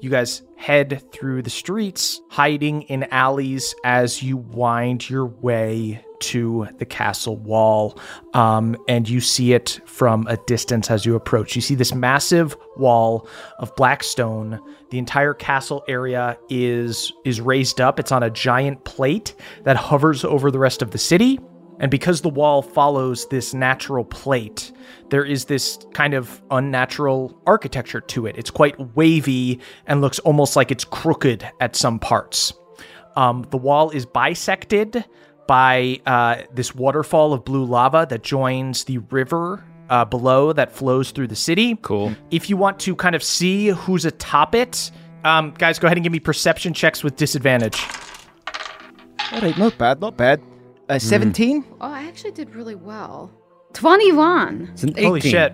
S1: You guys head through the streets, hiding in alleys as you wind your way to the castle wall. Um, and you see it from a distance as you approach. You see this massive wall of black stone. The entire castle area is is raised up. It's on a giant plate that hovers over the rest of the city. And because the wall follows this natural plate, there is this kind of unnatural architecture to it. It's quite wavy and looks almost like it's crooked at some parts. Um, the wall is bisected by uh, this waterfall of blue lava that joins the river uh, below that flows through the city.
S2: Cool.
S1: If you want to kind of see who's atop it, um, guys, go ahead and give me perception checks with disadvantage.
S4: All right, not bad, not bad. Uh, 17?
S3: Oh, I actually did really well. 21.
S2: It's an 18.
S1: Holy shit.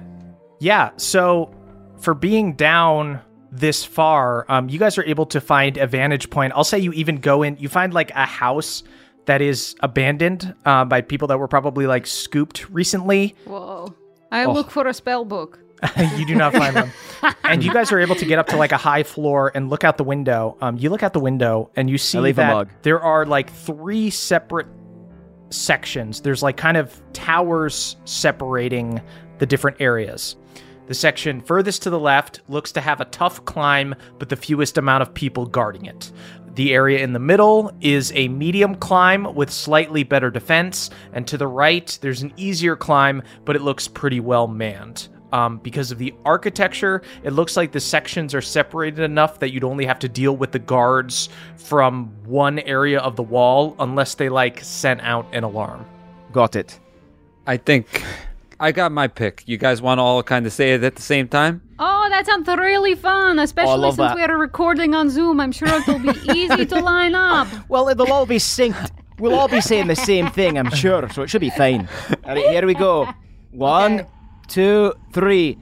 S1: Yeah, so for being down this far, um, you guys are able to find a vantage point. I'll say you even go in, you find like a house that is abandoned uh, by people that were probably like scooped recently.
S3: Whoa. I look for a spell book.
S1: you do not find them. and you guys are able to get up to like a high floor and look out the window. Um, you look out the window and you see that there are like three separate sections. There's like kind of towers separating the different areas. The section furthest to the left looks to have a tough climb, but the fewest amount of people guarding it. The area in the middle is a medium climb with slightly better defense, and to the right, there's an easier climb, but it looks pretty well manned. Um, because of the architecture, it looks like the sections are separated enough that you'd only have to deal with the guards from one area of the wall unless they like sent out an alarm.
S4: Got it.
S2: I think I got my pick. You guys want to all kind of say it at the same time?
S3: Oh, that sounds really fun, especially
S4: love
S3: since
S4: that.
S3: we're recording on Zoom. I'm sure it'll be easy to line up.
S4: Well, it'll all be synced. We'll all be saying the same thing, I'm sure, so it should be fine. All right, here we go. One, two, three.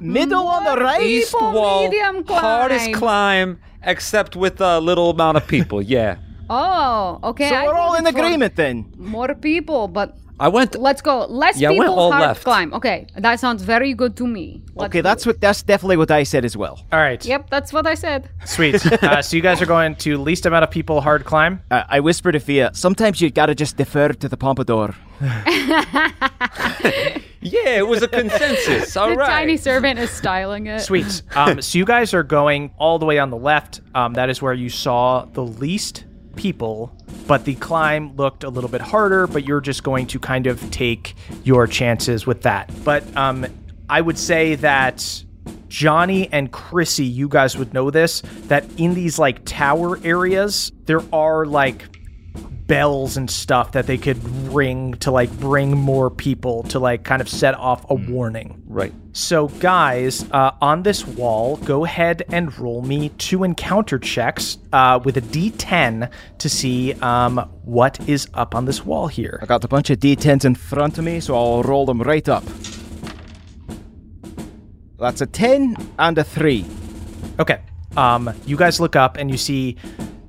S4: Middle on the mm, right.
S2: East
S3: People
S2: wall,
S3: medium
S2: hardest
S3: climb.
S2: climb, except with a little amount of people. Yeah,
S3: Oh, okay.
S4: So
S3: I
S4: we're all in agreement then.
S3: More people, but
S2: I went.
S3: let's go. Less
S2: Yeah,
S3: people,
S2: all
S3: hard
S2: left.
S3: climb. Okay, that sounds very good to me. Let's
S4: Okay, that's
S3: it.
S4: what that's definitely what I said as well.
S1: All right.
S3: Yep, that's what I said.
S1: Sweet. uh, so you guys are going to least amount of people hard climb.
S4: Uh, I whispered to Fia, sometimes you gotta just defer to the pompadour.
S2: Yeah, it was a consensus. All
S3: the
S2: right.
S3: tiny servant is styling it.
S1: Sweet. Um, so you guys are going all the way on the left. Um, that is where you saw the least people, but the climb looked a little bit harder. But you're just going to kind of take your chances with that. But um, I would say that Johnny and Chrissy, you guys would know this. That in these like tower areas, there are like bells and stuff that they could ring to like bring more people to like kind of set off a warning.
S2: Right.
S1: So, guys, uh, on this wall, go ahead and roll me two encounter checks uh, with a d10 to see um, what is up on this wall here.
S4: I got a bunch of d10s in front of me, so I'll roll them right up. That's a 10 and a 3.
S1: Okay. Um, you guys look up and you see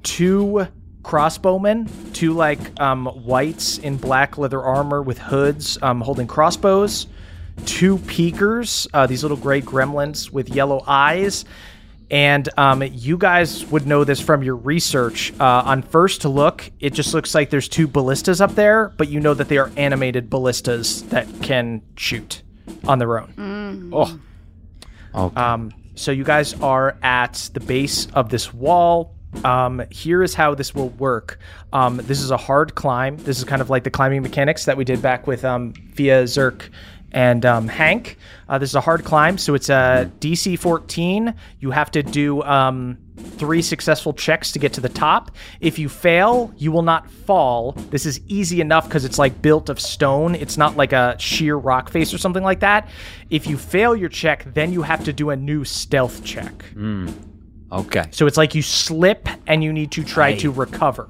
S1: two crossbowmen, two like um, whites in black leather armor with hoods um, holding crossbows, two peekers, uh, these little gray gremlins with yellow eyes. And um, you guys would know this from your research. Uh, on first look, it just looks like there's two ballistas up there, but you know that they are animated ballistas that can shoot on their own.
S4: Oh,
S2: Okay.
S1: Um, so you guys are at the base of this wall. Um, here is how this will work. Um, this is a hard climb. This is kind of like the climbing mechanics that we did back with um, Via Zerk and um, Hank. Uh, this is a hard climb, so it's a DC 14. You have to do um, three successful checks to get to the top. If you fail, you will not fall. This is easy enough because it's like built of stone. It's not like a sheer rock face or something like that. If you fail your check, then you have to do a new stealth check.
S2: Okay.
S1: So it's like you slip and you need to try to recover.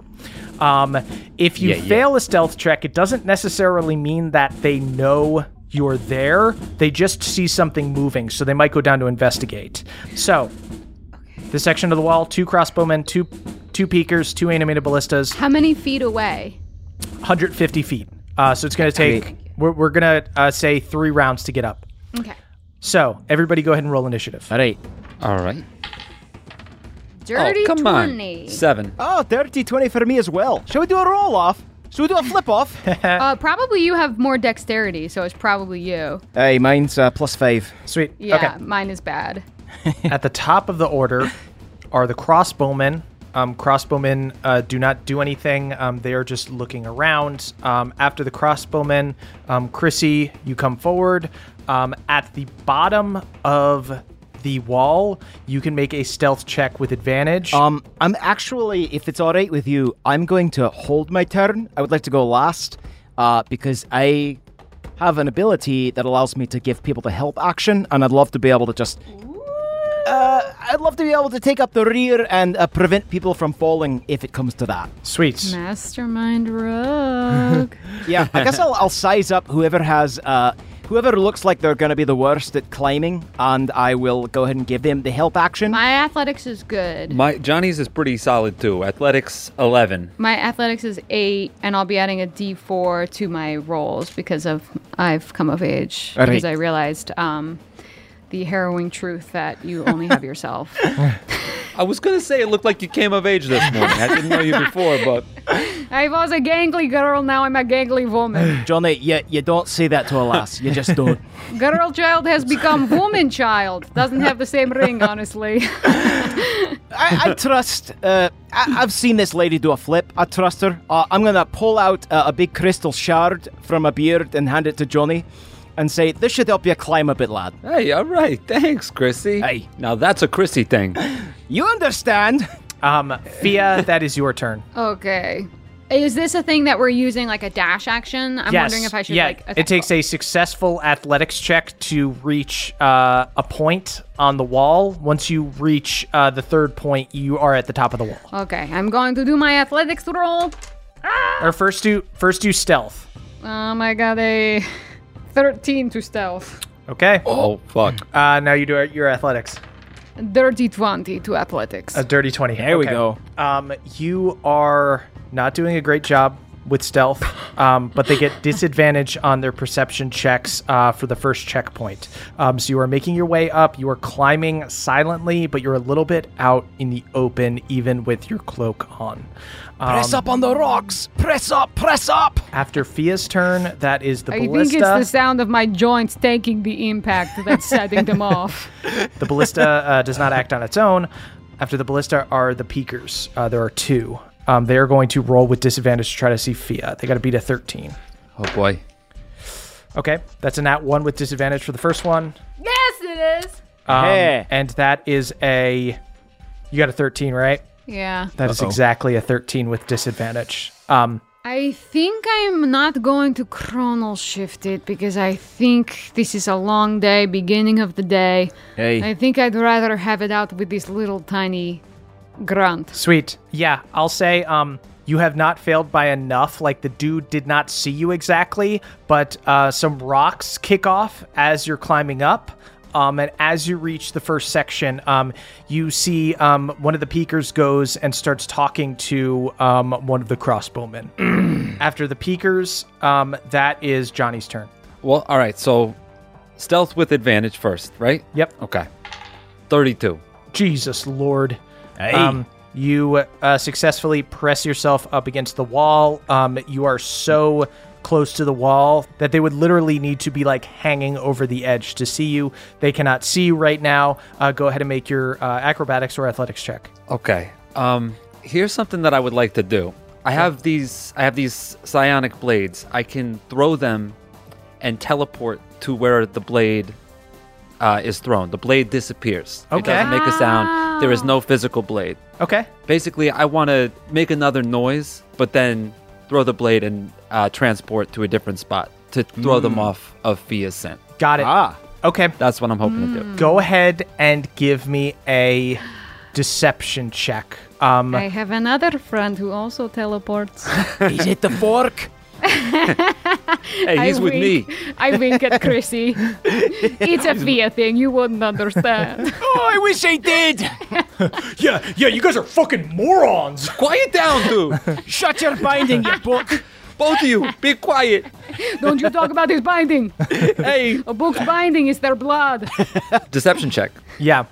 S1: Um, if you
S2: Yeah, yeah.
S1: fail a stealth check, it doesn't necessarily mean that they know you're there. They just see something moving, so they might go down to investigate. So, this section of the wall: two crossbowmen, two two peekers, two animated ballistas,
S9: How many feet away?
S1: 150 feet. Uh, so it's going to take. We're, we're going to uh, say three rounds to get up.
S9: Okay.
S1: So everybody, go ahead and roll initiative.
S4: All right.
S2: All right.
S9: Dirty
S2: oh, come
S9: 20.
S2: on. Seven.
S4: Oh, dirty 20 for me as well. Shall we do a roll off? Shall we do a flip off?
S9: Uh, probably you have more dexterity, so it's probably you.
S4: hey, mine's uh, plus five.
S1: Sweet.
S9: Yeah,
S1: Okay.
S9: mine is bad.
S1: At the top of the order are the crossbowmen. Um, crossbowmen uh, do not do anything. Um, they are just looking around. Um, after the crossbowmen, um, Chrissy, you come forward. Um, at the bottom of the wall, you can make a stealth check with advantage.
S4: Um, I'm actually, if it's all right with you, I'm going to hold my turn. I would like to go last, uh, because I have an ability that allows me to give people the help action, and I'd love to be able to just. Uh, I'd love to be able to take up the rear and uh, prevent people from falling if it comes to that.
S1: Sweet.
S9: Mastermind rogue.
S4: Yeah, I guess I'll, I'll size up whoever has, uh, whoever looks like they're going to be the worst at climbing, and I will go ahead and give them the help action.
S9: My athletics is good.
S2: My Johnny's is pretty solid too. Athletics eleven.
S9: My athletics is eight, and I'll be adding a D4 to my rolls because of I've come of age.
S4: All
S9: Because. I realized um, the harrowing truth that you only have yourself.
S2: I was gonna say it looked like you came of age this morning. I didn't know you before, but
S3: I was a gangly girl, now I'm a gangly woman.
S4: Johnny, you, you don't say that to a lass. You just don't.
S3: Girl child has become woman child. Doesn't have the same ring, honestly.
S4: I, I trust. Uh, I, I've seen this lady do a flip. I trust her. Uh, I'm gonna pull out uh, a big crystal shard from a beard and hand it to Johnny, and say, "This should help you climb a bit, lad."
S2: hey, all right, thanks, Chrissy.
S4: Hey.
S2: now that's a Chrissy thing.
S4: You understand?
S1: Um, Fia, that is your turn.
S3: okay. Is this a thing that we're using like a dash action? I'm
S1: yes.
S3: wondering if I should
S1: yeah,
S3: like attack-
S1: it takes a successful athletics check to reach uh, a point on the wall. Once you reach uh, the third point, you are at the top of the wall.
S3: Okay, I'm going to do my athletics roll.
S1: Or first do first do stealth.
S3: Um, I got a 13 to stealth.
S1: Okay.
S2: Oh fuck.
S1: Uh, now you do your athletics.
S3: Dirty 20 to athletics.
S1: A dirty twenty.
S4: There we go.
S1: Um, you are not doing a great job with stealth, um, but they get disadvantage on their perception checks uh, for the first checkpoint. Um, so you are making your way up. You are climbing silently, but you're a little bit out in the open, even with your cloak on. Um,
S4: Press up on the rocks. Press up. Press up.
S1: After Fia's turn, that is the
S3: I
S1: ballista.
S3: think it's the sound of my joints taking the impact that's setting them off.
S1: The ballista uh, does not act on its own. After the ballista are the peakers. Uh, there are two. Um, they are going to roll with disadvantage to try to see Fia. They got to beat a 13.
S2: Oh boy.
S1: Okay, that's a nat one with disadvantage for the first one.
S3: yes, it is.
S1: Um,
S4: Hey.
S1: And that is a. You got a 13, right?
S3: Yeah.
S1: That is exactly a 13 with disadvantage. Um,
S3: I think I'm not going to chronal shift it because I think this is a long day, beginning of the day.
S4: Hey.
S3: I think I'd rather have it out with this little tiny grunt.
S1: Sweet. Yeah, I'll say um you have not failed by enough. Like the dude did not see you exactly, but uh, some rocks kick off as you're climbing up. Um, and as you reach the first section, um, you see um, one of the peakers goes and starts talking to um, one of the crossbowmen. After the peakers, um, that is Johnny's turn.
S2: Well, all right. So stealth with advantage first, right?
S1: Yep.
S2: Okay. Thirty-two.
S1: Jesus Lord.
S4: Hey.
S1: Um, you uh, successfully press yourself up against the wall. Um, you are so close to the wall that they would literally need to be like hanging over the edge to see you. They cannot see you right now. Uh, go ahead and make your uh, acrobatics or athletics check.
S2: Okay. Um, here's something that I would like to do. I have these. I have these psionic blades. I can throw them and teleport to where the blade uh, is thrown. The blade disappears. Okay. It
S1: Okay.
S2: doesn't make a sound. There is no physical blade.
S1: Okay.
S2: Basically, I want to make another noise, but then throw the blade and uh, transport to a different spot to throw them off of Fia's scent.
S1: Got it.
S4: Ah.
S1: Okay.
S2: That's what I'm hoping to do.
S1: Go ahead and give me a deception check. Um,
S3: I have another friend who also teleports.
S4: Is it the fork?
S2: Hey, he's
S3: I
S2: with
S3: wink,
S2: me.
S3: I wink at Chrissy. it's a Fia thing. You wouldn't understand.
S4: Oh, I wish I did.
S6: Yeah, yeah, you guys are fucking morons.
S2: Quiet down, dude.
S4: Shut your binding, you book.
S2: Both of you, be quiet.
S3: Don't you talk about his binding.
S2: Hey.
S3: A book's binding is their blood.
S2: Deception check.
S1: yeah.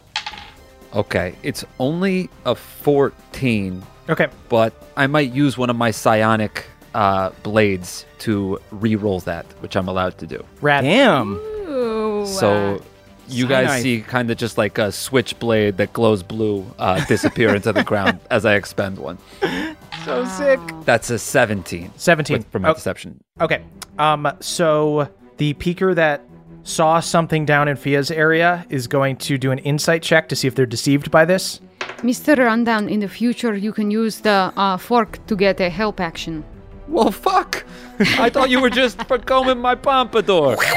S2: Okay, it's only a 14,
S1: Okay.
S2: but I might use one of my psionic uh, blades to re-roll that, which I'm allowed to do.
S1: Rad.
S4: Damn.
S3: Ooh,
S2: So you guys
S4: Cyanide.
S2: see kind of just like a switchblade that glows blue uh, disappear into the ground as I expend one.
S4: So sick.
S2: That's a 17.
S1: 17.
S2: with- for my
S1: Oh,
S2: deception.
S1: Okay. Um, so the peeker that saw something down in Fia's area is going to do an insight check to see if they're deceived by this.
S3: Mr. Rundown, in the future, you can use the uh, fork to get a help action.
S2: Well, fuck! I thought you were just for combing my pompadour.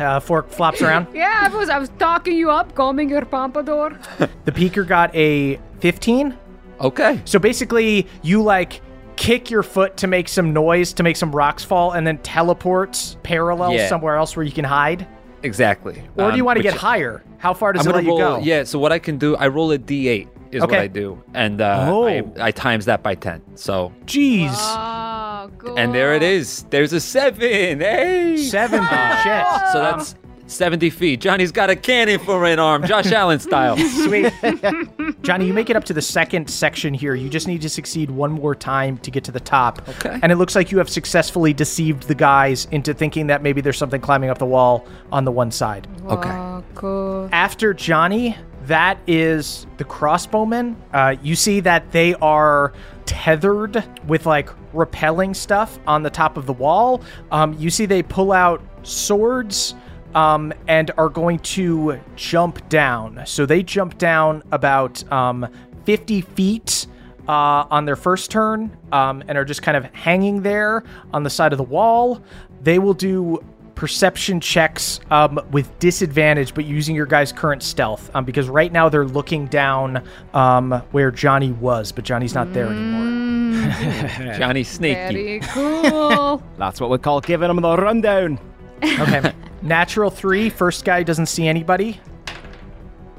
S1: Uh, fork flops around.
S3: Yeah, I was I was talking you up, combing your pompadour.
S1: The peeker got a 15.
S2: Okay.
S1: So basically, you like kick your foot to make some noise, to make some rocks fall, and then teleport parallel
S2: Yeah.
S1: somewhere else where you can hide.
S2: Exactly.
S1: Or do you
S2: Um,
S1: want to
S2: which-
S1: get higher? How far does
S2: I'm
S1: it
S2: gonna
S1: let you
S2: roll.
S1: go?
S2: Yeah. So what I can do, I roll a d8 is what I do, and uh,
S4: Oh.
S2: I, I times that by 10. So
S1: Jeez.
S3: Oh, cool.
S2: and there it is. There's a seven. Hey.
S1: 70. Shit.
S2: So that's 70 feet. Johnny's got a cannon for an arm, Josh Allen style.
S1: Sweet. Johnny, you make it up to the second section here. You just need to succeed one more time to get to the top.
S2: Okay.
S1: And it looks like you have successfully deceived the guys into thinking that maybe there's something climbing up the wall on the one side.
S2: Okay.
S3: Oh, cool.
S1: After Johnny, that is the crossbowmen. Uh, you see that they are tethered with like repelling stuff on the top of the wall. Um, you see they pull out swords um, and are going to jump down. So they jump down about um, 50 feet. Uh, on their first turn, um, and are just kind of hanging there on the side of the wall. They will do perception checks um, with disadvantage, but using your guys' current stealth, um, because right now they're looking down um, where Johnny was, but Johnny's not there anymore.
S2: Johnny Sneaky.
S3: Very cool.
S4: That's what we call giving him the rundown.
S1: Okay. Natural three, first guy doesn't see anybody.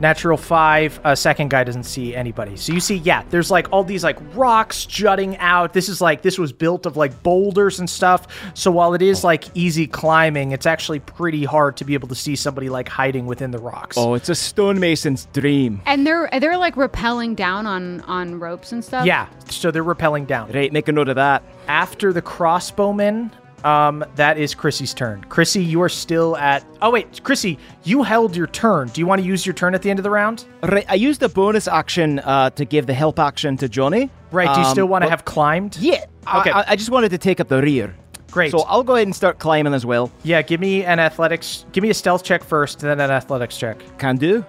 S1: Natural five, uh, second guy doesn't see anybody. So you see, yeah, there's like all these like rocks jutting out. This is like this was built of like boulders and stuff. So while it is like easy climbing, it's actually pretty hard to be able to see somebody like hiding within the rocks.
S4: Oh, it's a stonemason's dream.
S9: And they're they're like rappelling down on on ropes and stuff.
S1: Yeah, so they're rappelling down.
S4: Right, make a note of that.
S1: After the crossbowmen, um, that is Chrissy's turn. Chrissy, you are still at. Oh wait, Chrissy, you held your turn. Do you want to use your turn at the end of the round?
S4: Right, I used the bonus action uh, to give the help action to Johnny.
S1: Right. Do you
S4: Um,
S1: still want to have climbed?
S4: Yeah.
S1: Okay.
S4: I, I- I just wanted to take up the rear.
S1: Great.
S4: So I'll go ahead and start climbing as well.
S1: yeah. Give me an athletics. Give me a stealth check first, then an athletics check.
S4: Can do.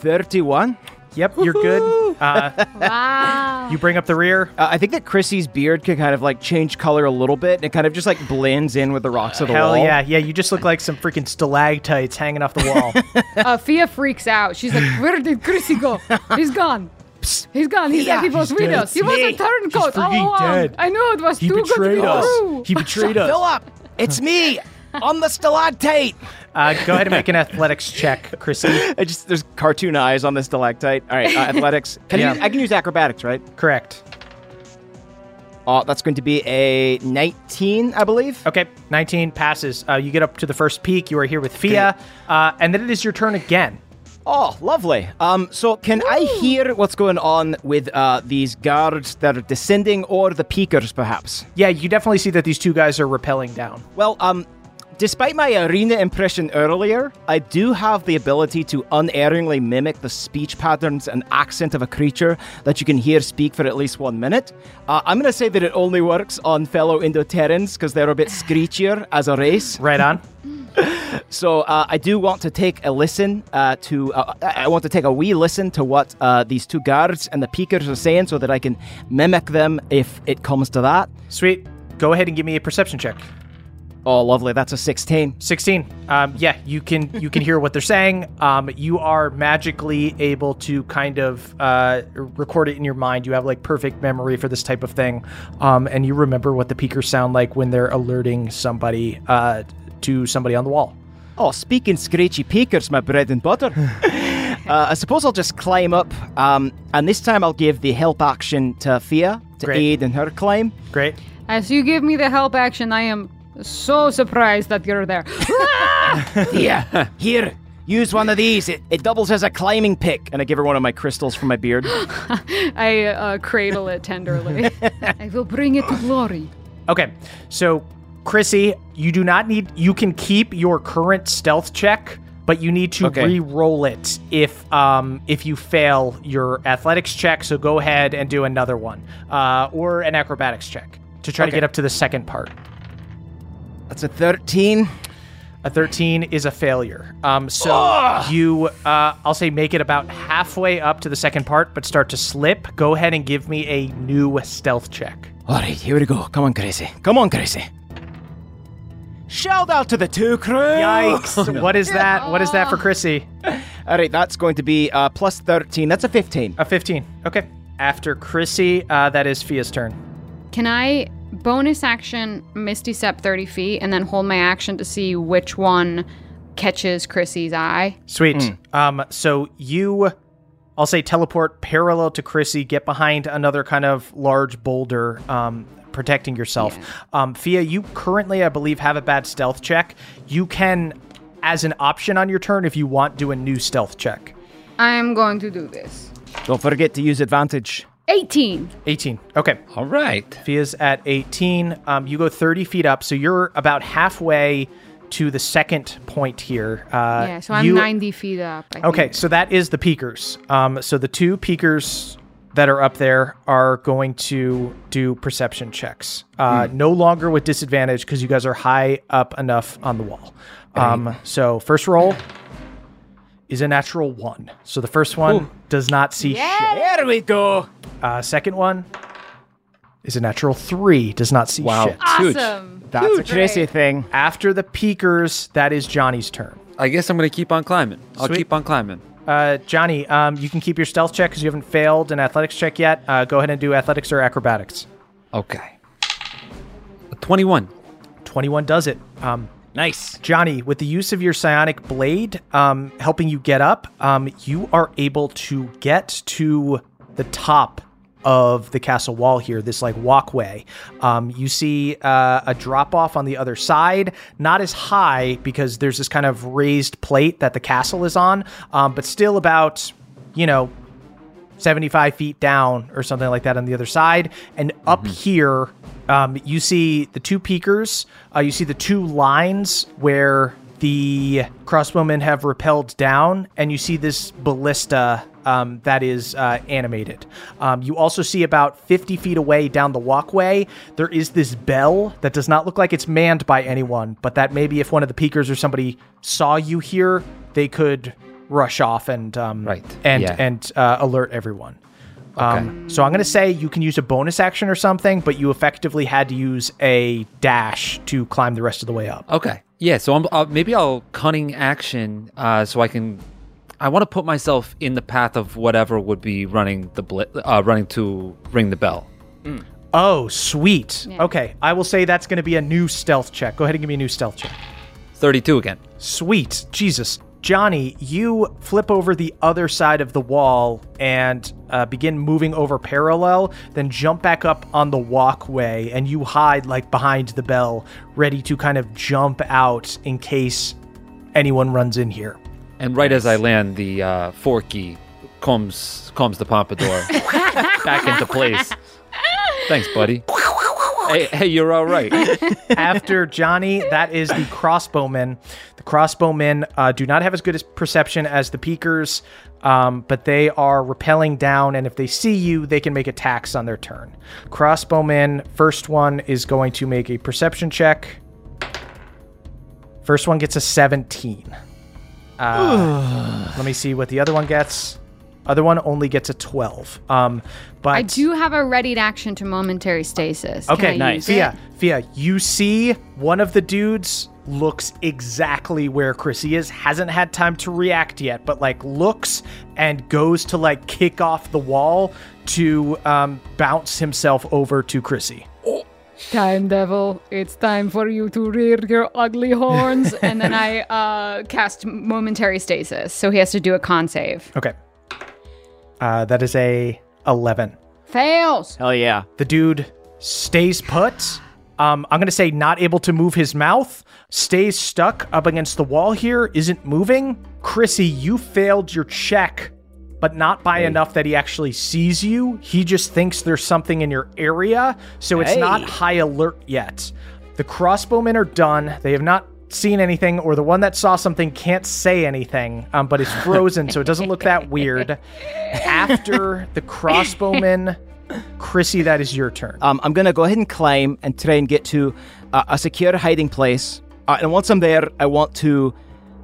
S4: 31.
S1: Yep, you're good. Uh,
S3: wow.
S1: you bring up the rear.
S4: Uh, I think that Chrissy's beard can kind of like change color a little bit, and it kind of just like blends in with the rocks of the wall.
S1: Hell
S4: wall.
S1: yeah, yeah. You just look like some freaking stalactites hanging off the wall.
S3: Uh, Fia freaks out. She's like, "Where did Chrissy go? He's gone. He's gone. He said he was with us. He was a turncoat all
S1: freaking
S3: along.
S1: dead.
S3: I knew it was
S1: he
S3: too good to
S1: betrayed
S3: be
S1: us.
S3: true.
S1: He betrayed us.
S4: Philip, it's me. I'm the stalactite.
S1: Uh, go ahead and make an athletics check, Chrissy.
S4: I just there's cartoon eyes on this stalactite. All right, uh, athletics. Can
S1: Yeah.
S4: you, I can use acrobatics, right?
S1: Correct.
S4: Oh, that's going to be a 19, I believe.
S1: Okay, 19 passes. Uh, you get up to the first peak. You are here with Fia, uh, and then it is your turn again.
S4: Oh, lovely. Um, so can I hear what's going on with uh, these guards that are descending, or the peakers, perhaps?
S1: Yeah, you definitely see that these two guys are rappelling down.
S4: Well, um, Despite my arena impression earlier, I do have the ability to unerringly mimic the speech patterns and accent of a creature that you can hear speak for at least one minute. Uh, I'm going to say that it only works on fellow Endoterrans because they're a bit screechier as a race.
S1: Right on.
S4: So uh, I do want to take a listen uh, to. Uh, I want to take a wee listen to what uh, these two guards and the peakers are saying, so that I can mimic them if it comes to that.
S1: Sweet. Go ahead and give me a perception check.
S4: Oh, lovely! That's a sixteen.
S1: 16 um, yeah you can you can hear what they're saying um, you are magically able to kind of uh, record it in your mind you have like perfect memory for this type of thing um, and you remember what the peakers sound like when they're alerting somebody uh, to somebody on the wall
S4: Oh, speaking screechy peakers, my bread and butter. uh, I suppose I'll just climb up, um, and this time I'll give the help action to Fia to
S1: Great.
S4: aid in her climb.
S1: great
S3: As you give me the help action, I am so surprised that you're there.
S4: Fia, here, use one of these. It, it doubles as a climbing pick. And I give her one of my crystals from my beard.
S3: I uh, cradle it tenderly. I will bring it to glory.
S1: okay so chrissy you do not need you can keep your current stealth check but you need to
S4: Okay.
S1: re-roll it if um if you fail your athletics check so go ahead and do another one uh or an acrobatics check to try to get up to the second part
S4: That's a 13.
S1: A 13 is a failure. Um, so you, uh, I'll say, make it about halfway up to the second part, but start to slip. Go ahead and give me a new stealth check.
S4: All right, here we go. Come on, Gracie. Come on, Gracie. Shout out to the two crew.
S1: Yikes! what is that? What is that for Chrissy?
S4: All right, that's going to be uh, plus 13. That's a 15.
S1: A 15. Okay. After Chrissy, uh, that is Fia's turn.
S3: Can I bonus action Misty Step 30 feet and then hold my action to see which one catches Chrissy's eye?
S1: Sweet. Um, so you, I'll say, teleport parallel to Chrissy, get behind another kind of large boulder, um, protecting yourself. Um, Fia, you currently, I believe, have a bad stealth check. You can, as an option on your turn, if you want, do a new stealth check.
S3: I am going to do this.
S4: Don't forget to use advantage.
S3: 18.
S1: 18. Okay.
S2: All right.
S1: Fia's at 18. Um, you go 30 feet up, so you're about halfway to the second point here. Uh,
S3: yeah, so I'm
S1: you-
S3: 90 feet up. I
S1: Okay,
S3: think.
S1: so that is the peakers. Um, so the two peakers that are up there are going to do perception checks. Uh, No longer with disadvantage because you guys are high up enough on the wall. Um, so first roll is a natural one. So the first one does not see shit.
S4: There we go.
S1: Uh, second one is a natural three, does not see
S2: Wow.
S1: shit.
S2: Huge.
S3: Awesome.
S4: That's a crazy thing.
S1: After the peakers, that is Johnny's turn.
S2: I guess I'm gonna keep on climbing. I'll
S1: Sweet.
S2: keep on climbing.
S1: Uh, Johnny, um, you can keep your stealth check because you haven't failed an athletics check yet. Uh, go ahead and do athletics or acrobatics.
S2: Okay. A 21.
S1: 21 does it. Um,
S4: Nice.
S1: Johnny, with the use of your psionic blade um, helping you get up, um, you are able to get to the top of the castle wall here, this like walkway. Um, you see uh, a drop off on the other side, not as high because there's this kind of raised plate that the castle is on, um, but still about, you know, 75 feet down or something like that on the other side. And up here, um, you see the two peakers. Uh, you see the two lines where the crossbowmen have repelled down, and you see this ballista um, that is uh, animated. Um, you also see about 50 feet away down the walkway, there is this bell that does not look like it's manned by anyone, but that maybe if one of the peakers or somebody saw you here, they could rush off and um,
S2: Right.
S1: and
S2: Yeah.
S1: and uh, alert everyone. Um, so I'm going to say you can use a bonus action or something, but you effectively had to use a dash to climb the rest of the way up.
S2: Okay. Yeah. So I'm, uh, maybe I'll cunning action uh, so I can. I want to put myself in the path of whatever would be running the bli- uh, running to ring the bell.
S1: Oh, sweet. Okay, I will say that's going to be a new stealth check. Go ahead and give me a new stealth check.
S2: 32 again.
S1: Sweet. Jesus. Johnny, you flip over the other side of the wall and uh, begin moving over parallel, then jump back up on the walkway, and you hide like behind the bell, ready to kind of jump out in case anyone runs in here.
S2: And right as I land, the uh, Forky combs combs the pompadour back into place. Thanks, buddy. hey, hey, you're all right.
S1: After Johnny, that is the crossbowmen. The crossbowmen uh, do not have as good as perception as the peekers, um, but they are rappelling down, and if they see you, they can make attacks on their turn. Crossbowmen, first one is going to make a perception check. First one gets a 17. Uh, let me see what the other one gets. Other one only gets a 12. Um, but
S3: I do have a readied action to momentary stasis. Can
S1: Okay,
S3: I
S4: nice.
S3: use it?
S1: Fia, Fia, you see one of the dudes looks exactly where Chrissy is, hasn't had time to react yet, but like looks and goes to like kick off the wall to um, bounce himself over to Chrissy.
S3: Time Devil, it's time for you to rear your ugly horns. and then I uh, cast momentary stasis. So he has to do a con save.
S1: Okay. Uh, that is a 11.
S3: Fails.
S4: Hell yeah.
S1: The dude stays put. Um, I'm going to say not able to move his mouth, stays stuck up against the wall here, isn't moving. Chrissy, you failed your check, but not by enough that he actually sees you. He just thinks there's something in your area, so it's not high alert yet. The crossbowmen are done. They have not seen anything, or the one that saw something can't say anything, um, but is frozen, so it doesn't look that weird. After the crossbowmen, Chrissy, that is your turn.
S4: Um, I'm gonna go ahead and climb and try and get to uh, a secure hiding place. Uh, and once I'm there, I want to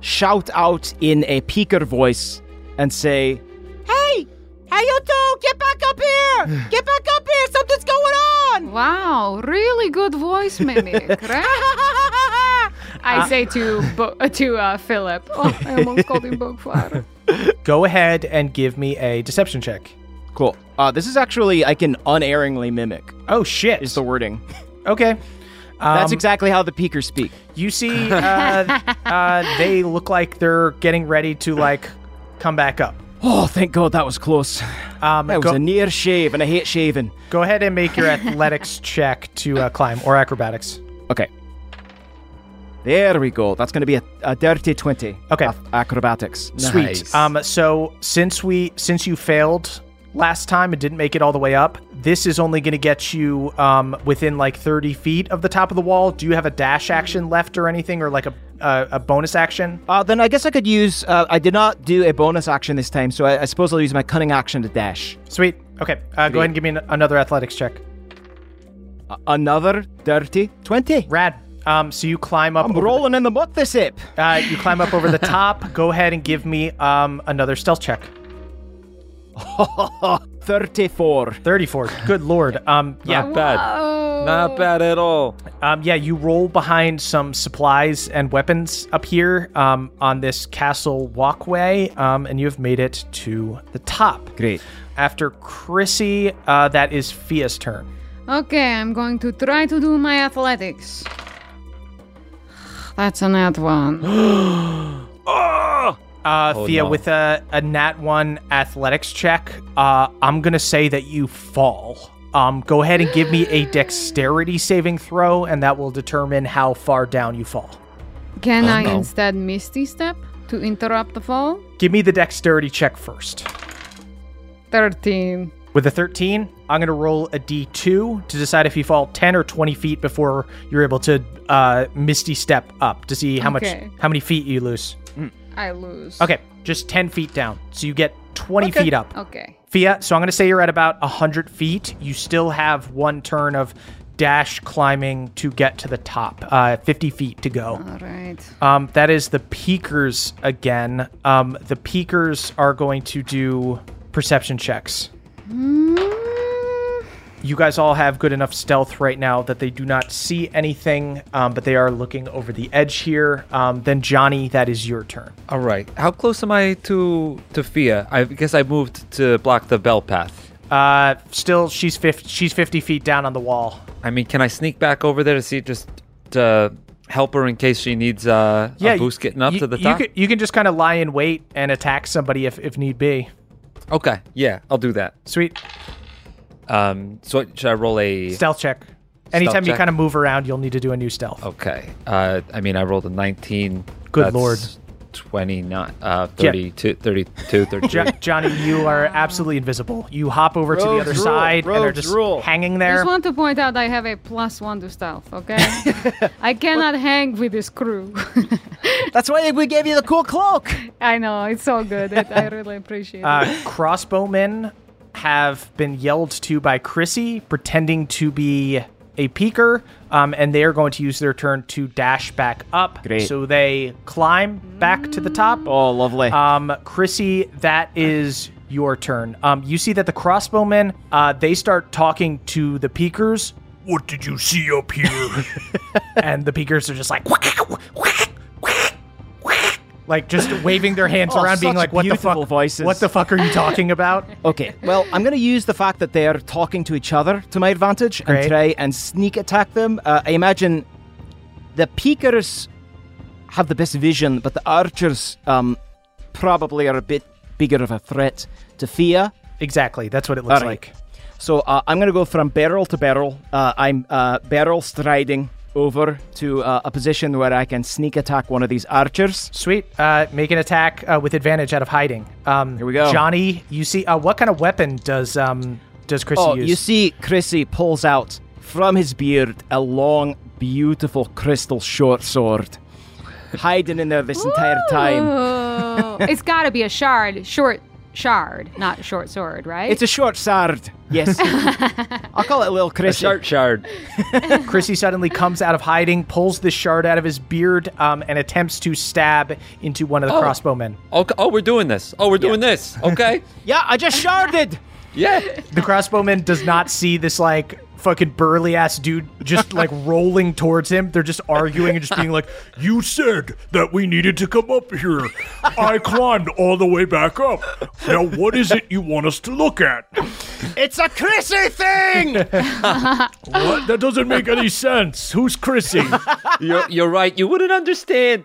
S4: shout out in a peaker voice and say, "Hey, how you do? Get back up here! Get back up here! Something's going on!"
S3: Wow, really good voice mimic, right? I say to Bo- uh, to uh, Philip. Oh, I almost called him Bookvar.
S1: Go ahead and give me a deception check.
S4: Cool. Uh, this is actually I can unerringly mimic.
S1: Oh shit!
S4: Is the wording?
S1: okay.
S4: That's
S1: Um,
S4: exactly how the peakers speak.
S1: You see, uh, uh, they look like they're getting ready to like come back up.
S4: Oh, thank God that was close.
S1: Um,
S4: That was
S1: go,
S4: a near shave, and I hate shaving.
S1: go ahead and make your athletics check to uh, climb or acrobatics.
S4: Okay. There we go. That's going to be a, a dirty 20.
S1: Okay.
S4: Ac- acrobatics.
S1: Sweet.
S2: Nice.
S1: Um, so since we since you failed last time and didn't make it all the way up, this is only going to get you um, within like 30 feet of the top of the wall. Do you have a dash action left or anything, or like a a, a bonus action?
S4: Uh, then I guess I could use. Uh, I did not do a bonus action this time, so I, I suppose I'll use my cunning action to dash.
S1: Sweet. Okay. Uh, go ahead and give me an, another athletics check.
S4: Another dirty 20.
S1: Rad. Um, so you climb up.
S4: I'm
S1: over the-
S4: rolling in the butt this hip.
S1: Uh, you climb up over the top. Go ahead and give me um another stealth check.
S4: 34.
S1: 34. Good lord. Um yeah.
S2: Not bad. Not bad at all.
S1: Um yeah, you roll behind some supplies and weapons up here um on this castle walkway um and you have made it to the top.
S4: Great.
S1: After Chrissy, uh that is Fia's turn.
S3: Okay, I'm going to try to do my athletics. That's a nat one.
S1: Uh,
S2: Oh,
S1: Fia,
S2: no.
S1: with a, a nat one athletics check, uh, I'm gonna say that you fall. Um, go ahead and give me a dexterity saving throw, and that will determine how far down you fall.
S3: Can I
S2: no.
S3: instead Misty Step to interrupt the fall?
S1: Give me the dexterity check first.
S3: 13.
S1: With a 13, I'm gonna roll a d2 to decide if you fall 10 or 20 feet before you're able to uh, misty step up to see how
S3: Okay.
S1: much how many feet you lose.
S3: I lose.
S1: Okay, just 10 feet down, so you get 20 feet up.
S3: Okay.
S1: Fia, so I'm going to say you're at about 100 feet. You still have one turn of dash climbing to get to the top, uh, 50 feet to go.
S3: All right.
S1: Um, that is the peekers again. Um, the peekers are going to do perception checks. You guys all have good enough stealth right now that they do not see anything, um, but they are looking over the edge here. Um, then, Johnny, that is your turn.
S2: All right. How close am I to to Fia? I guess I moved to block the bell path.
S1: Uh, still, she's 50, she's 50 feet down on the wall.
S2: I mean, can I sneak back over there to see just to help her in case she needs uh, a boost getting up
S1: you-
S2: to the
S1: you
S2: top?
S1: can, you can just kind of lie in wait and attack somebody if, if need be.
S2: Okay, yeah, I'll do that.
S1: Sweet.
S2: Um, so should I roll a?
S1: Stealth check. Anytime you
S2: check?
S1: kind of move around, you'll need to do a new stealth.
S2: Okay. Uh, I mean, I rolled a 19.
S1: Good
S2: That's
S1: lord.
S2: 29, uh, 32, 32, 33.
S1: Jo- Johnny, you are absolutely invisible. You hop over to the other
S4: rule,
S1: side, and they're just
S4: rule.
S1: hanging there.
S3: I just want to point out I have a plus one to stealth, okay? I cannot hang with this crew.
S4: That's why we gave you the cool cloak.
S3: I know, it's so good. It, I really appreciate
S1: Uh,
S3: it.
S1: crossbowmen have been yelled to by Chrissy, pretending to be a peeker, um, and they are going to use their turn to dash back up.
S4: Great.
S1: So they climb back to the top.
S4: Oh, lovely.
S1: Um, Chrissy, that is your turn. Um, you see that the crossbowmen, uh, they start talking to the peekers,
S5: What did you see up here?
S1: and the peekers are just like, like just waving their hands
S4: Oh,
S1: around, being like, "What the fuck?
S4: voices.
S1: What the fuck are you talking about?"
S4: Okay, well, I'm going to use the fact that they are talking to each other to my advantage
S1: Great.
S4: and try and sneak attack them. Uh, I imagine the peekers have the best vision, but the archers um, probably are a bit bigger of a threat to Fia.
S1: exactly. That's what it looks
S4: right.
S1: like.
S4: So uh, I'm going to go from barrel to barrel. Uh, I'm uh, barrel striding over to uh, a position where I can sneak attack one of these archers.
S1: Sweet. Uh, make an attack uh, with advantage out of hiding. Um,
S4: Here we go.
S1: Johnny. You see, uh, what kind of weapon does um does Chrissy
S4: Oh,
S1: use?
S4: you see, Chrissy pulls out from his beard a long, beautiful crystal short sword, hiding in there this entire time.
S3: It's got to be a shard, short shard, not a short sword, right?
S4: It's a short sword. Yes, I'll call it Lil
S2: A
S4: Chrissy.
S2: shard shard.
S1: Chrissy suddenly comes out of hiding, pulls the shard out of his beard, um, and attempts to stab into one of the
S2: Oh.
S1: crossbowmen.
S2: Okay. Oh, we're doing this. Oh, we're doing this. Okay.
S4: Yeah, I just sharded.
S2: yeah.
S1: The crossbowman does not see this like fucking burly ass dude just like rolling towards him. They're just arguing and just being like,
S5: you said that we needed to come up here. I climbed all the way back up. Now, what is it you want us to look at?
S4: It's a Chrissy thing.
S5: What? That doesn't make any sense. Who's Chrissy?
S2: You're, you're right. You wouldn't understand.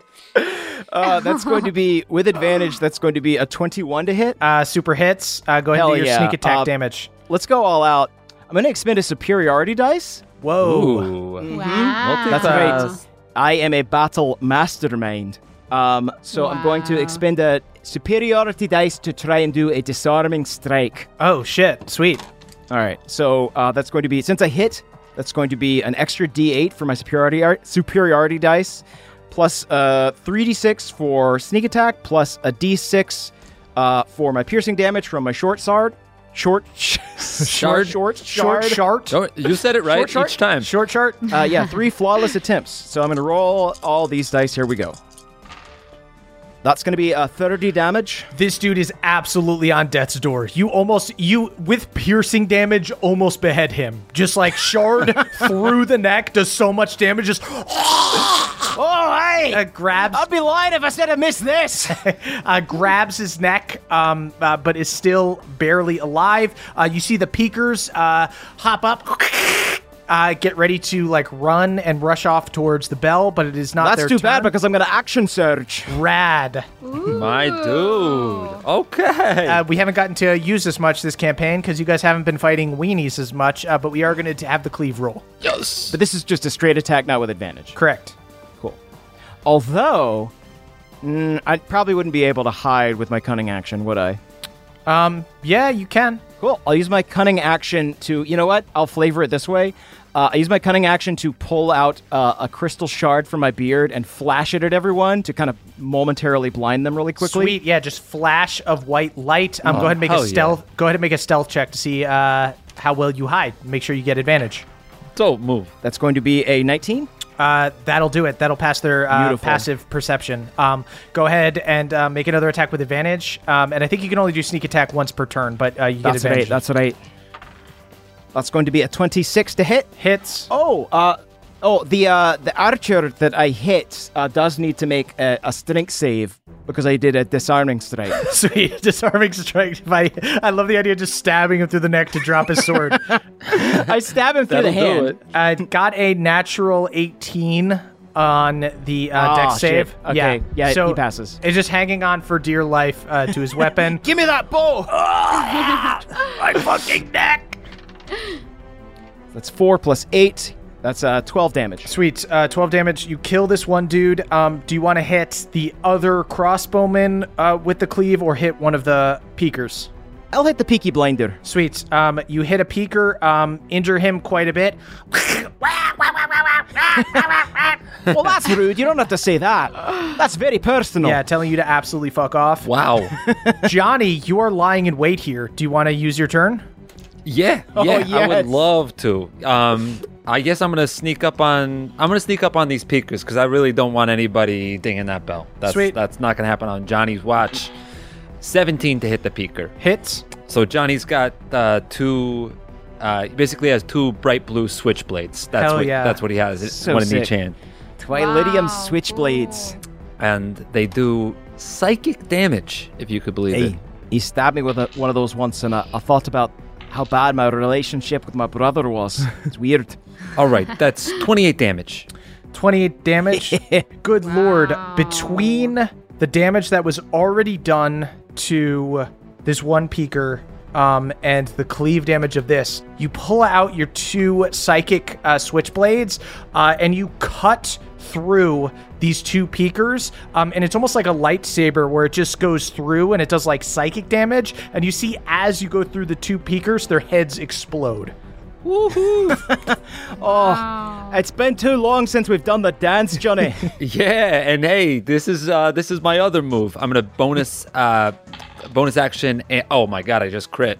S4: Uh, that's going to be with advantage. That's going to be a 21 to hit.
S1: uh, super hits. Uh, go ahead
S4: Hell
S1: and do your
S4: yeah.
S1: sneak attack
S4: Uh,
S1: damage.
S4: Let's go all out. I'm going to expend a superiority dice.
S1: Whoa.
S2: Ooh.
S3: wow.
S4: That's
S2: Multipass.
S4: right. I am a battle mastermind. Um, so I'm going to
S3: Wow.
S4: expend a superiority dice to try and do a disarming strike.
S1: Oh shit. Sweet.
S4: All right. So uh, that's going to be since I hit, that's going to be an extra D8 for my superiority superiority dice, plus uh, 3d6 for sneak attack, plus a D6 uh, for my piercing damage from my short sword. Short, short, short,
S1: Short
S4: shard.
S2: Oh, you said it right
S1: Short
S2: each time.
S1: Short chart.
S4: Uh, yeah, three flawless attempts. So I'm going to roll all these dice. Here we go. That's going to be a 30 damage.
S1: This dude is absolutely on death's door. You almost you with piercing damage almost behead him. Just like shard through the neck does so much damage. Just
S4: Oh, hey!
S1: uh, grabs
S4: I'd be lying if I said I missed this.
S1: uh, grabs his neck, um, uh, but is still barely alive. Uh, you see the peekers uh, hop up, uh, get ready to like run and rush off towards the bell, but it is not.
S4: That's
S1: their
S4: too bad because I'm going to action surge.
S1: rad.
S2: My dude. Okay.
S1: Uh, we haven't gotten to use this much this campaign because you guys haven't been fighting weenies as much, uh, but we are going to have the cleave roll.
S2: yes.
S4: But this is just a straight attack, not with advantage.
S1: Correct.
S4: Cool. Although, mm, I probably wouldn't be able to hide with my cunning action, would I?
S1: Um, yeah, you can.
S4: Cool. I'll use my cunning action to, you know what? I'll flavor it this way. Uh, I use my cunning action to pull out uh, a crystal shard from my beard and flash it at everyone to kind of momentarily blind them really quickly.
S1: Sweet. Yeah, just flash of white light. Um, go ahead and make a
S2: hell yeah.
S1: stealth. Go ahead and make a stealth check to see uh, how well you hide. Make sure you get advantage.
S2: So move.
S4: That's going to be a 19.
S1: Uh, that'll do it. That'll pass their uh, passive perception. Um, go ahead and uh, make another attack with advantage. Um, and I think you can only do sneak attack once per turn, but uh, you get
S4: That's right.
S1: advantage.
S4: That's right. That's going to be a 26 to hit.
S1: hits.
S4: Oh, uh, oh, the uh, the archer that I hit uh, does need to make a, a strength save because I did a disarming strike.
S1: Sweet, disarming strike. If I, I love the idea of just stabbing him through the neck to drop his sword.
S4: I stab him through
S2: That'll
S4: the
S2: do
S4: hand.
S2: it.
S1: uh, got a natural 18 on the uh,
S4: Ah,
S1: dex save.
S4: shit. Okay, yeah,
S1: so
S4: he passes.
S1: It's just hanging on for dear life uh, to his weapon.
S4: Give me that bow.
S5: My fucking neck.
S4: That's four plus eight. That's uh, 12 damage.
S1: Sweet. Uh, 12 damage. You kill this one dude. Um, do you want to hit the other crossbowman uh, with the cleave or hit one of the peakers?
S4: I'll hit the Peaky Blinder.
S1: Sweet. Um, you hit a peaker, um, injure him quite a bit.
S4: well, that's rude. You don't have to say that. That's very personal.
S1: Yeah, telling you to absolutely fuck off.
S2: Wow.
S1: Johnny, you are lying in wait here. Do you want to use your turn?
S2: Yeah,
S4: Oh,
S2: yeah, I would love to. Um, I guess I'm gonna sneak up on. I'm gonna sneak up on these peakers because I really don't want anybody dinging that bell. That's
S1: Sweet.
S2: that's not gonna happen on Johnny's watch. 17 to hit the peaker.
S1: Hits.
S2: So Johnny's got uh, two. Uh, he basically has two bright blue switchblades. That's
S1: Hell
S2: what
S1: yeah.
S2: that's what he has.
S4: So
S2: one in
S4: sick.
S2: each hand,
S4: Twilydium
S3: Wow,
S4: switchblades.
S2: and they do psychic damage. If you could believe
S4: Hey,
S2: it.
S4: he stabbed me with a, one of those once, and I, I thought about how bad my relationship with my brother was. It's weird.
S2: All right, that's 28 damage.
S1: 28 damage. Good lord. Between the damage that was already done to this one peaker um, and the cleave damage of this, you pull out your two psychic uh, switchblades uh, and you cut through these two peakers. Um, and it's almost like a lightsaber where it just goes through and it does like psychic damage. And you see as you go through the two peakers, their heads explode. Woohoo!
S4: Oh, it's been too long since we've done the dance, Johnny.
S2: Yeah, and hey, this is uh this is my other move. I'm gonna bonus uh bonus action and oh my god, I just crit.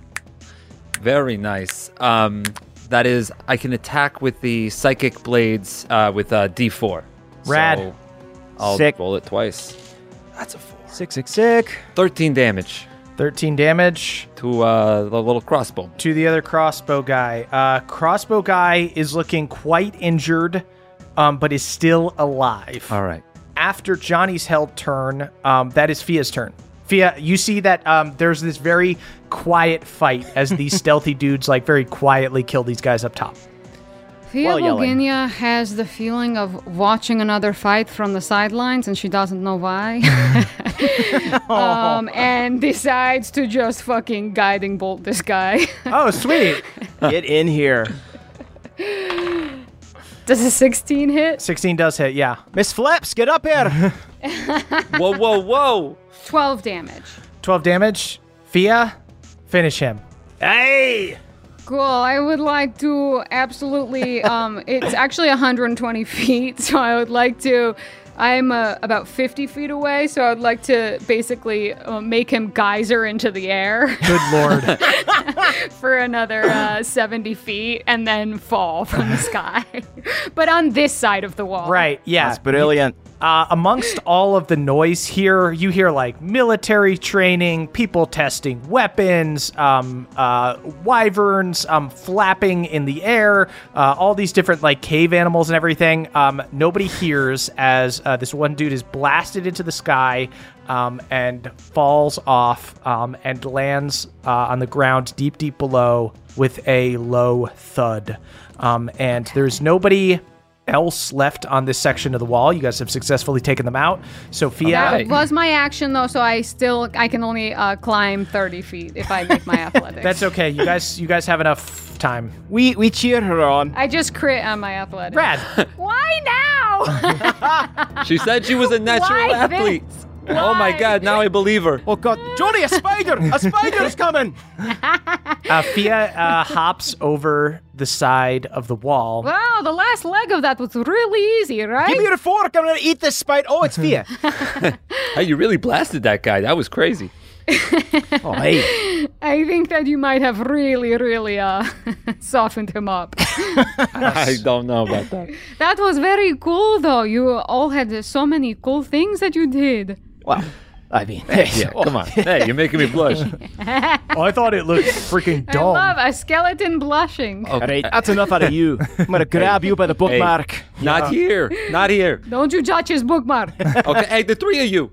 S2: Very nice. Um that is I can attack with the psychic blades uh with uh D4.
S1: Rad.
S2: So I'll
S4: Sick.
S2: roll it twice. That's a 4.
S4: sick, sick, sick.
S2: 13 damage
S1: 13 damage.
S2: to uh the little crossbow.
S1: to the other crossbow guy. Uh, crossbow guy is looking quite injured, um, but is still alive.
S2: All right.
S1: After Johnny's held turn, um, that is Fia's turn. Fia, you see that um, there's this very quiet fight as these stealthy dudes like very quietly kill these guys up top.
S3: Fia
S4: While.
S3: Bonkginya has the feeling of watching another fight from the sidelines and she doesn't know why. um, and decides to just fucking guiding bolt this guy.
S1: Oh, sweet!
S4: Get in here.
S3: Does a 16 hit?
S1: 16 does hit, yeah.
S4: Miss Flaps, get up here.
S2: Whoa, whoa, whoa.
S3: 12 damage.
S1: 12 damage. Fia, finish him.
S4: hey!
S3: Cool. I would like to absolutely. Um, it's actually 120 feet, so I would like to. I'm uh, about 50 feet away, so I'd like to basically uh, make him geyser into the air
S1: Good lord.
S3: for another uh, 70 feet and then fall from the sky. but on this side of the wall.
S1: right, yeah.
S4: That's brilliant.
S1: Uh, amongst all of the noise here, you hear like military training, people testing weapons, um, uh, wyverns um, flapping in the air, uh, all these different like cave animals and everything. Um, nobody hears as uh, this one dude is blasted into the sky um, and falls off um, and lands uh, on the ground deep, deep below with a low thud. Um, and there's nobody else left on this section of the wall. You guys have successfully taken them out. Sophia,
S3: That was my action though, so I still I can only uh, climb 30 feet if I make my athletics.
S1: that's okay. You guys, you guys have enough time.
S4: We we cheer her on.
S3: I just crit on my athletics.
S1: Brad,
S3: Why now?
S2: She said she was a natural
S3: Why
S2: athlete.
S3: this?
S2: Oh my god, now I believe her.
S4: Oh God, Johnny, a spider! A spider's coming!
S1: uh, Fia uh, hops over the side of the wall.
S3: wow, the last leg of that was really easy, right?
S4: Give me your fork. I'm gonna eat this spider. Oh, it's Fia.
S2: Hey, you really blasted that guy. That was crazy.
S4: oh, hey.
S3: I think that you might have really, really uh, softened him up.
S2: I don't know about that.
S3: that was very cool, though. You all had so many cool things that you did.
S4: Well, I mean, hey,
S2: Yeah, come on. Hey, you're making me blush.
S1: Oh, I thought it looked freaking
S3: I love a skeleton blushing.
S4: Oh, All right, uh, that's enough out of you. I'm gonna grab you by the bookmark.
S2: Not here. Not here.
S3: Don't you judge his bookmark.
S2: Okay, hey, the three of you.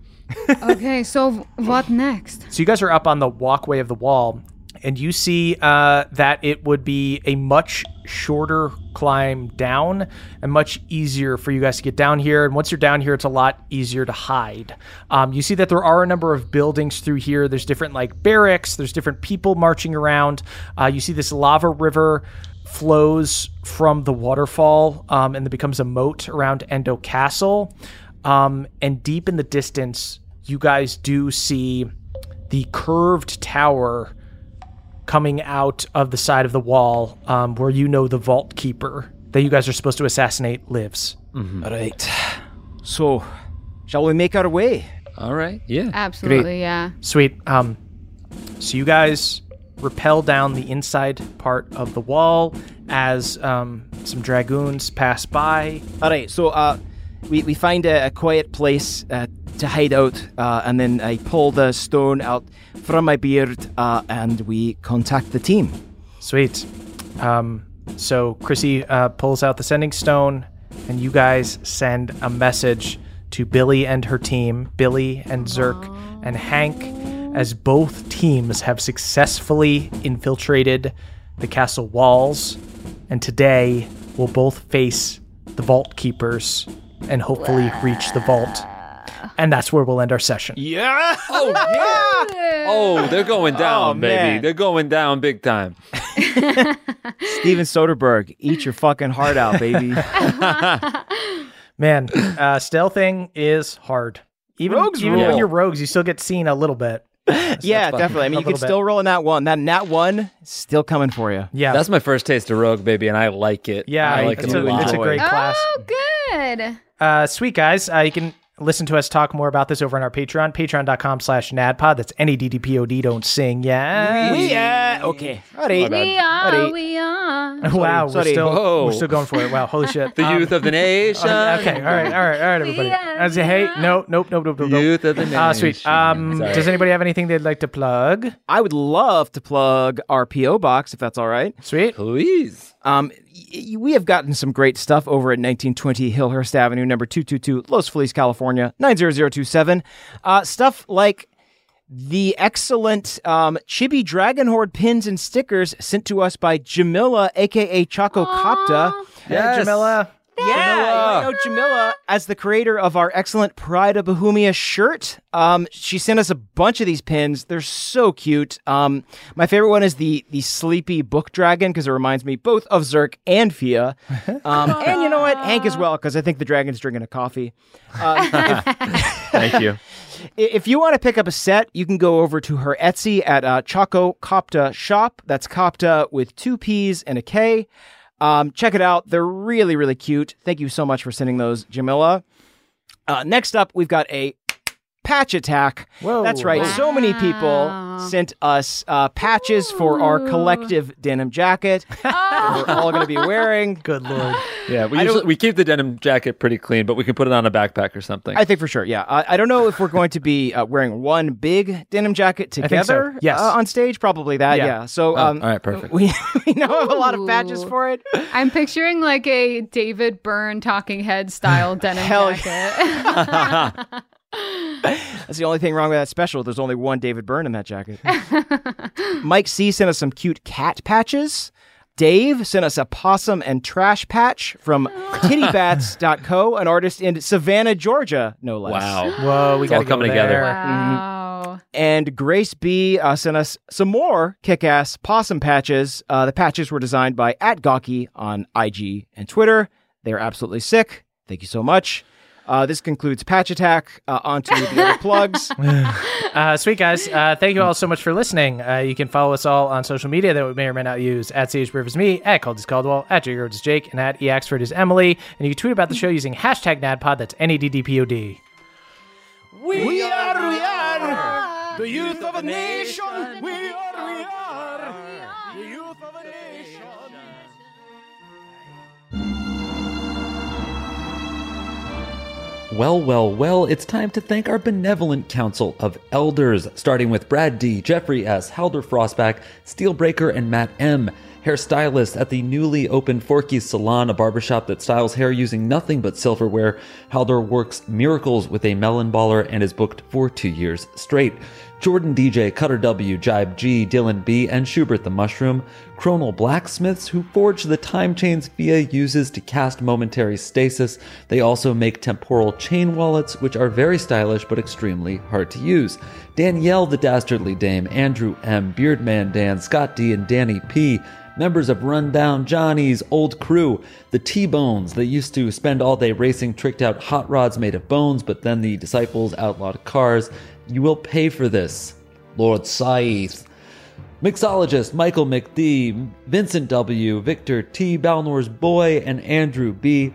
S3: okay, so what next?
S1: So you guys are up on the walkway of the wall, and you see uh, that it would be a much shorter climb down and much easier for you guys to get down here. And once you're down here, it's a lot easier to hide. Um, you see that there are a number of buildings through here. There's different like barracks. There's different people marching around. Uh, you see this lava river flows from the waterfall um, and it becomes a moat around Endo Castle. Um, and deep in the distance, you guys do see the curved tower coming out of the side of the wall um, where you know the vault keeper that you guys are supposed to assassinate lives.
S4: All right. So, shall we make our way?
S2: All right. Yeah.
S3: Absolutely, yeah.
S1: Sweet. Um, so you guys rappel down the inside part of the wall as um, some dragoons pass by.
S4: All right. So, uh, we, we find a, a quiet place uh, to hide out, uh, and then I pull the stone out from my beard, uh, and we contact the team.
S1: Sweet. Um, so Chrissy uh, pulls out the sending stone, and you guys send a message to Billy and her team, Billy and Zerk and Hank, as both teams have successfully infiltrated the castle walls, and today will both face the vault keepers and hopefully reach the vault. And that's where we'll end our session.
S4: Yeah.
S2: Oh yeah. Oh, they're going down,
S4: Oh,
S2: baby.
S4: man.
S2: They're going down big time.
S4: Steven Soderbergh, eat your fucking heart out, baby.
S1: Man, uh, stealthing is hard. Even,
S4: Rogues
S1: even when you're rogues, you still get seen a little bit.
S4: yeah, definitely. I mean, you can
S1: bit.
S4: still roll in that one. That nat one still coming for you.
S1: Yeah,
S2: That's my first taste of Rogue, baby, and I like it.
S1: yeah,
S2: I like
S1: it's,
S2: it
S1: a,
S2: a lot.
S1: it's a great class.
S3: Oh, good.
S1: Uh, sweet guys, uh, you can listen to us talk more about this over on our Patreon, patreon.com slash naddpod. That's N-E-D-D-P-O-D, don't sing, yeah.
S4: Yeah. Okay. All right.
S3: We are,
S4: Alright.
S3: we are.
S1: wow, we're still,
S2: Whoa.
S1: we're still going for it. Wow, holy shit.
S2: The
S1: Um,
S2: youth of the nation.
S1: Okay, all right, all right, all right, everybody. I say, hey, no, nope, nope, nope, nope, nope.
S2: Youth of the nation.
S1: Ah, sweet. Um,
S2: Sorry.
S1: does anybody have anything they'd like to plug?
S4: I would love to plug our PO box if that's all right.
S1: Sweet.
S2: Please.
S4: Um, y- y- we have gotten some great stuff over at 1920 Hillhurst Avenue, number 222, Los Feliz, California, 90027. Uh, stuff like the excellent um, Chibi Dragon Horde pins and stickers sent to us by Jamila, aka Choco Copta.
S1: Hey,
S2: Yes.
S1: Jamila.
S4: Yeah, you might know Jamila as the creator of our excellent Pride of Bohemia shirt. Um, she sent us a bunch of these pins. They're so cute. Um, my favorite one is the the sleepy book dragon because it reminds me both of Zerk and Fia. Um, and you know what, Hank as well because I think the dragon's drinking a coffee. Uh,
S8: Thank you.
S4: If you want to pick up a set, you can go over to her Etsy at uh, Choco Copta Shop. That's Copta with two P's and a K. Um, check it out. They're really, really cute. Thank you so much for sending those, Jamila. Uh, next up, we've got a patch attack.
S1: Whoa.
S4: That's right. So many people sent us uh, patches for our collective denim jacket. that We're all going to be wearing.
S1: Good lord.
S2: Yeah, we usually, we keep the denim jacket pretty clean, but we can put it on a backpack or something.
S4: I think for sure, yeah. I, I don't know if we're going to be uh, wearing one big denim jacket
S1: think so,
S4: together
S1: yes.
S4: uh, on stage. Probably that,
S1: Yeah.
S4: yeah. So,
S2: Oh,
S4: um,
S2: all right, perfect.
S4: We, we now have a lot of patches for it.
S3: I'm picturing like a David Byrne Talking Head style denim
S4: Hell
S3: jacket.
S4: That's the only thing wrong with that special. There's only one David Byrne in that jacket. Mike C sent us some cute cat patches. Dave sent us a possum and trash patch from tittybats.co, an artist in Savannah, Georgia, no less.
S2: wow.
S1: Whoa, we
S2: It's all
S1: got to
S2: coming together.
S3: wow.
S4: And Grace B uh, sent us some more kick ass possum patches. Uh, the patches were designed by at Gawky on IG and Twitter. They're absolutely sick. Thank you so much. Uh, this concludes Patch Attack. Uh, onto the other plugs.
S1: Uh, sweet guys, uh, thank you all so much for listening. Uh, you can follow us all on social media that we may or may not use at Sage Rivers Me, at Caldis Caldwell, at Jake Rhodes is Jake, and at Eaxford is Emily. And you can tweet about the show using hashtag NADDPOD. That's N E D D P O D.
S4: We are, we are the youth of a nation. We are, we are
S2: Well, well, well, it's time to thank our benevolent council of elders, starting with Brad D., Jeffrey S., Halder Frostback, Steelbreaker, and Matt M., hairstylist at the newly opened Forky's Salon, a barbershop that styles hair using nothing but silverware. Halder works miracles with a melon baller and is booked for two years straight. Jordan DJ, Cutter W, Jibe G, Dylan B, and Schubert the Mushroom, Chronal Blacksmiths, who forge the time chains Fia uses to cast momentary stasis. They also make temporal chain wallets, which are very stylish but extremely hard to use. Danielle the Dastardly Dame, Andrew M, Beardman Dan, Scott D, and Danny P, members of Rundown Johnny's old crew, the T Bones that used to spend all day racing tricked out hot rods made of bones, but then the disciples outlawed cars. You will pay for this, Lord Scythe. Mixologist Michael McD, Vincent W., Victor T., Balnor's boy, and Andrew B.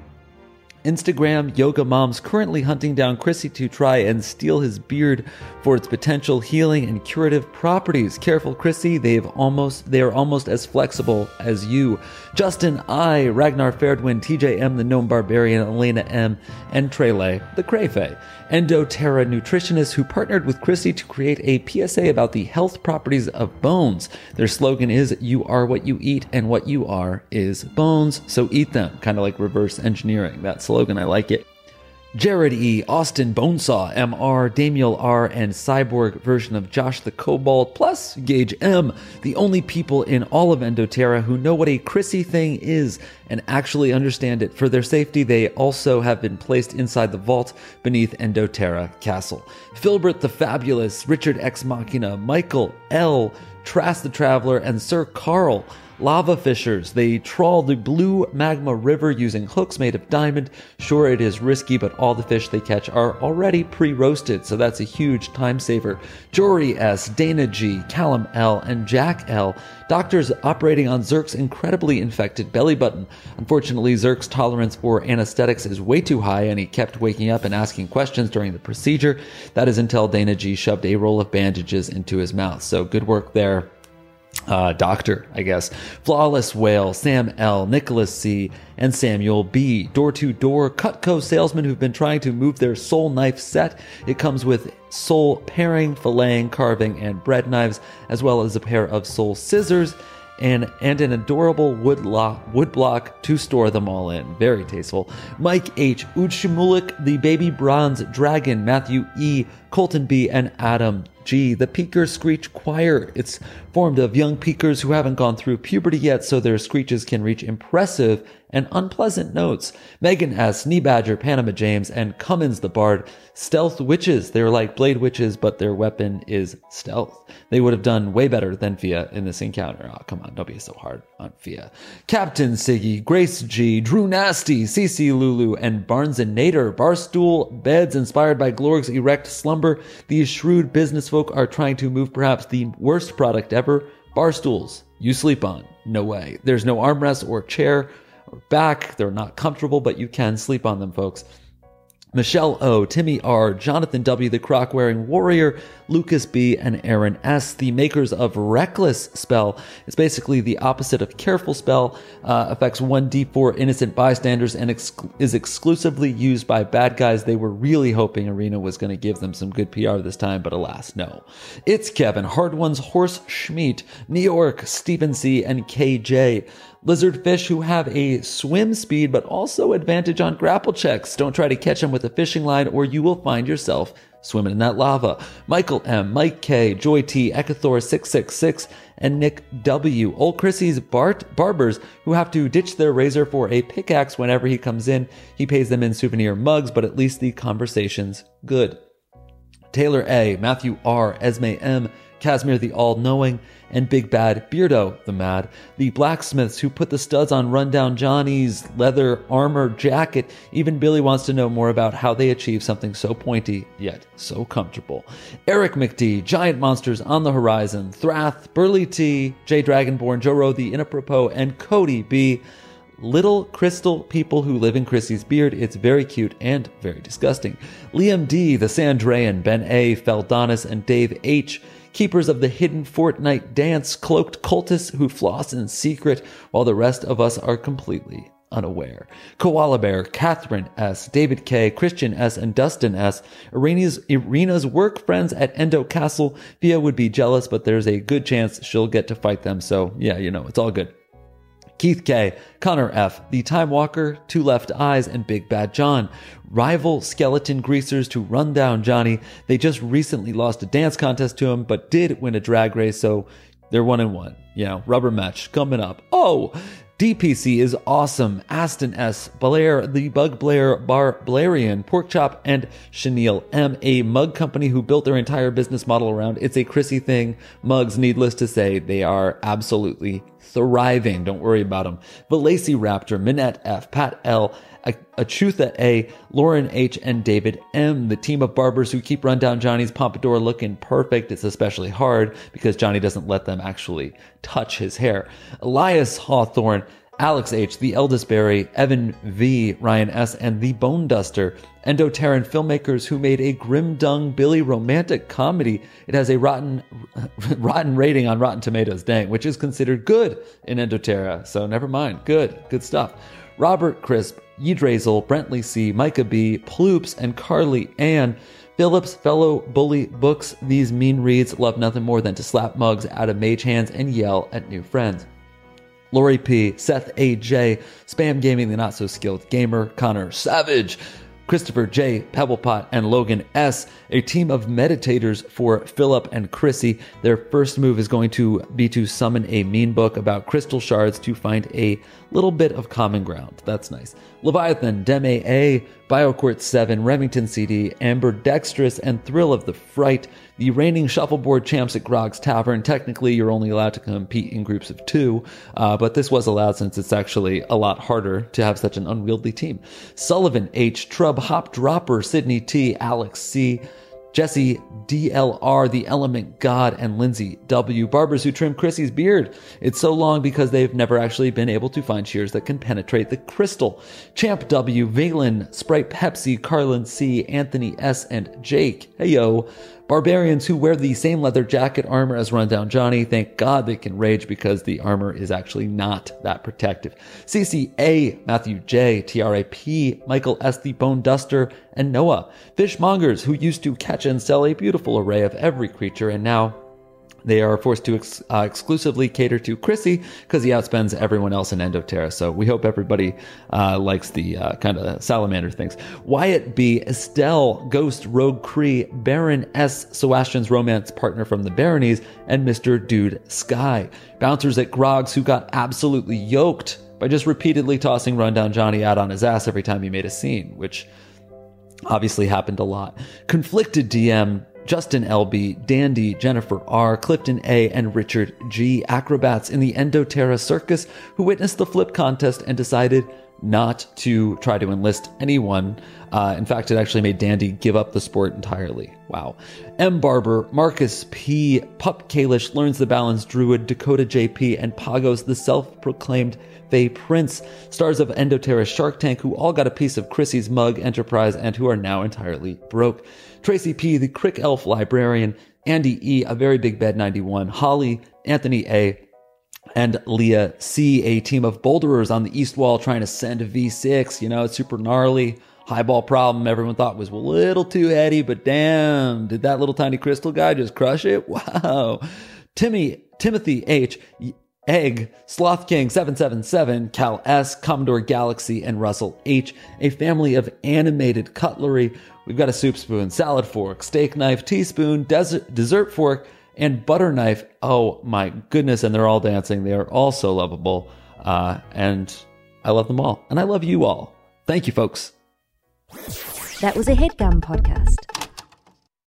S2: Instagram yoga moms currently hunting down Chrissy to try and steal his beard for its potential healing and curative properties. Careful, Chrissy, they've almost they are almost as flexible as you. Justin I, Ragnar Fairdwin, TJM, the Gnome Barbarian, Elena M, and Trele, the Crayfay. Endoterra nutritionist who partnered with Christy to create a PSA about the health properties of bones. Their slogan is You are what you eat, and what you are is bones, so eat them. Kind of like reverse engineering. That slogan, I like it. Jared E., Austin Bonesaw, MR, Damiel R., and cyborg version of Josh the Kobold, plus Gage M., the only people in all of Endoterra who know what a Chrissy thing is and actually understand it. For their safety, they also have been placed inside the vault beneath Endoterra Castle. Filbert the Fabulous, Richard X Machina, Michael L., Trask the Traveler, and Sir Carl Lava fishers, they trawl the blue magma river using hooks made of diamond. Sure, it is risky, but all the fish they catch are already pre roasted, so that's a huge time saver. Jory S., Dana G., Callum L., and Jack L., doctors operating on Zerk's incredibly infected belly button. Unfortunately, Zerk's tolerance for anesthetics is way too high, and he kept waking up and asking questions during the procedure. That is until Dana G shoved a roll of bandages into his mouth. So, good work there uh, Doctor, I guess. Flawless Whale, Sam L, Nicholas C, and Samuel B. Door to door Cutco salesmen who've been trying to move their soul knife set. It comes with soul paring, filleting, carving, and bread knives, as well as a pair of soul scissors and, and an adorable wood, lo- wood block to store them all in. Very tasteful. Mike H., Uchimulik, the baby bronze dragon, Matthew E., Colton B., and Adam G. The Peaker Screech Choir. It's formed of young peakers who haven't gone through puberty yet, so their screeches can reach impressive and unpleasant notes. Megan S., Knee Badger, Panama James, and Cummins the Bard. Stealth witches. They're like blade witches, but their weapon is stealth. They would have done way better than Fia in this encounter. Oh, come on, don't be so hard on Fia. Captain Siggy, Grace G, Drew Nasty, CC Lulu, and Barnes and Nader. Barstool beds inspired by Glorg's erect slumber. These shrewd business folk are trying to move perhaps the worst product ever. Barstools. You sleep on. No way. There's no armrest or chair back. They're not comfortable, but you can sleep on them, folks. Michelle O, Timmy R, Jonathan W, the croc wearing warrior, Lucas B, and Aaron S, the makers of Reckless Spell. It's basically the opposite of Careful Spell, uh, affects 1d4 innocent bystanders, and ex- is exclusively used by bad guys. They were really hoping Arena was going to give them some good PR this time, but alas, no. It's Kevin, Hard One's Horse Schmidt, New York, Stephen C, and KJ lizardfish who have a swim speed but also advantage on grapple checks. Don't try to catch them with a fishing line or you will find yourself swimming in that lava. Michael M, Mike K, Joy T, Ekathor 666, and Nick W. Old Chrissy's Bart barbers who have to ditch their razor for a pickaxe whenever he comes in. He pays them in souvenir mugs, but at least the conversation's good. Taylor A, Matthew R, Esme M, Casimir the All Knowing, and Big Bad Beardo the Mad, the blacksmiths who put the studs on Rundown Johnny's leather armor jacket. Even Billy wants to know more about how they achieve something so pointy yet so comfortable. Eric McD, Giant Monsters on the Horizon, Thrath, Burley T, J Dragonborn, Joro the Inapropos, and Cody B little crystal people who live in Chrissy's beard. It's very cute and very disgusting. Liam D, the Sandrayan, Ben A, Feldonis, and Dave H keepers of the hidden Fortnite dance, cloaked cultists who floss in secret, while the rest of us are completely unaware. Koala Bear, Catherine S., David K., Christian S., and Dustin S. Irina's, Irina's work friends at Endo Castle. Fia would be jealous, but there's a good chance she'll get to fight them, so yeah, you know, it's all good. Keith K, Connor F, The Time Walker, Two Left Eyes, and Big Bad John. Rival skeleton greasers to run down Johnny. They just recently lost a dance contest to him, but did win a drag race, so they're one and one. You know, rubber match coming up. Oh, DPC is awesome. Aston S, Blair, the Bug Blair, Bar Blarian, Porkchop, and Chenille M, a mug company who built their entire business model around it's a Chrissy thing. Mugs, needless to say, they are absolutely thriving. Don't worry about them. Valacy Raptor, Minette F, Pat L, Achutha A, Lauren H, and David M. The team of barbers who keep Rundown Johnny's pompadour looking perfect. It's especially hard because Johnny doesn't let them actually touch his hair. Elias Hawthorne, Alex H, The Eldest Barry, Evan V, Ryan S, and The Bone Duster, Endoterran filmmakers who made a grim dung Billy romantic comedy. It has a rotten, rotten rating on Rotten Tomatoes, dang, which is considered good in Endoterra. So never mind. Good, good stuff. Robert Crisp, Yedrazel, Brentley C, Micah B, Ploops, and Carly Ann. Phillips, fellow bully books, these mean reads love nothing more than to slap mugs out of mage hands and yell at new friends. Lori P, Seth A.J., Spam Gaming, the not so skilled gamer, Connor Savage, Christopher J., Pebblepot, and Logan S., a team of meditators for Philip and Chrissy. Their first move is going to be to summon a mean book about crystal shards to find a little bit of common ground. That's nice. Leviathan, Deme A, Biocourt 7, Remington CD, Amber Dextrous, and Thrill of the Fright the reigning shuffleboard champs at Grog's Tavern. Technically, you're only allowed to compete in groups of two, uh, but this was allowed since it's actually a lot harder to have such an unwieldy team. Sullivan H, Trub Hop Dropper, Sydney T, Alex C, Jesse DLR, The Element God, and Lindsay W. Barbers who trim Chrissy's beard. It's so long because they've never actually been able to find shears that can penetrate the crystal. Champ W, Valen, Sprite Pepsi, Carlin C, Anthony S, and Jake. Hey yo. Barbarians who wear the same leather jacket armor as Rundown Johnny, thank God they can rage because the armor is actually not that protective. CCA, Matthew J, TRAP, Michael S, the Bone Duster, and Noah. Fishmongers who used to catch and sell a beautiful array of every creature and now they are forced to ex- uh, exclusively cater to Chrissy because he outspends everyone else in Endoterra. So we hope everybody uh, likes the uh, kind of salamander things. Wyatt B, Estelle, Ghost, Rogue Cree, Baron S, Sebastian's romance partner from the Baronies, and Mr. Dude Sky. Bouncers at Grog's who got absolutely yoked by just repeatedly tossing Rundown Johnny out on his ass every time he made a scene, which obviously happened a lot. Conflicted DM Justin LB, Dandy, Jennifer R, Clifton A, and Richard G, acrobats in the Endoterra Circus who witnessed the flip contest and decided not to try to enlist anyone. Uh, in fact, it actually made Dandy give up the sport entirely. Wow. M. Barber, Marcus P. Pup Kalish learns the balance druid, Dakota JP, and Pagos, the self proclaimed Fae Prince, stars of Endoterra Shark Tank, who all got a piece of Chrissy's mug enterprise and who are now entirely broke. Tracy P., the Crick Elf librarian, Andy E., a very big bed 91, Holly, Anthony A., and Leah C., a team of boulderers on the east wall trying to send a V6. You know, it's super gnarly. Highball problem everyone thought was a little too heady, but damn, did that little tiny crystal guy just crush it? Wow. Timmy, Timothy H., Egg, Sloth King 777, Cal S, Commodore Galaxy, and Russell H, a family of animated cutlery We've got a soup spoon, salad fork, steak knife, teaspoon, desert, dessert fork, and butter knife. Oh my goodness. And they're all dancing. They are all so lovable. Uh, and I love them all. And I love you all. Thank you, folks.
S10: That was a headgum podcast.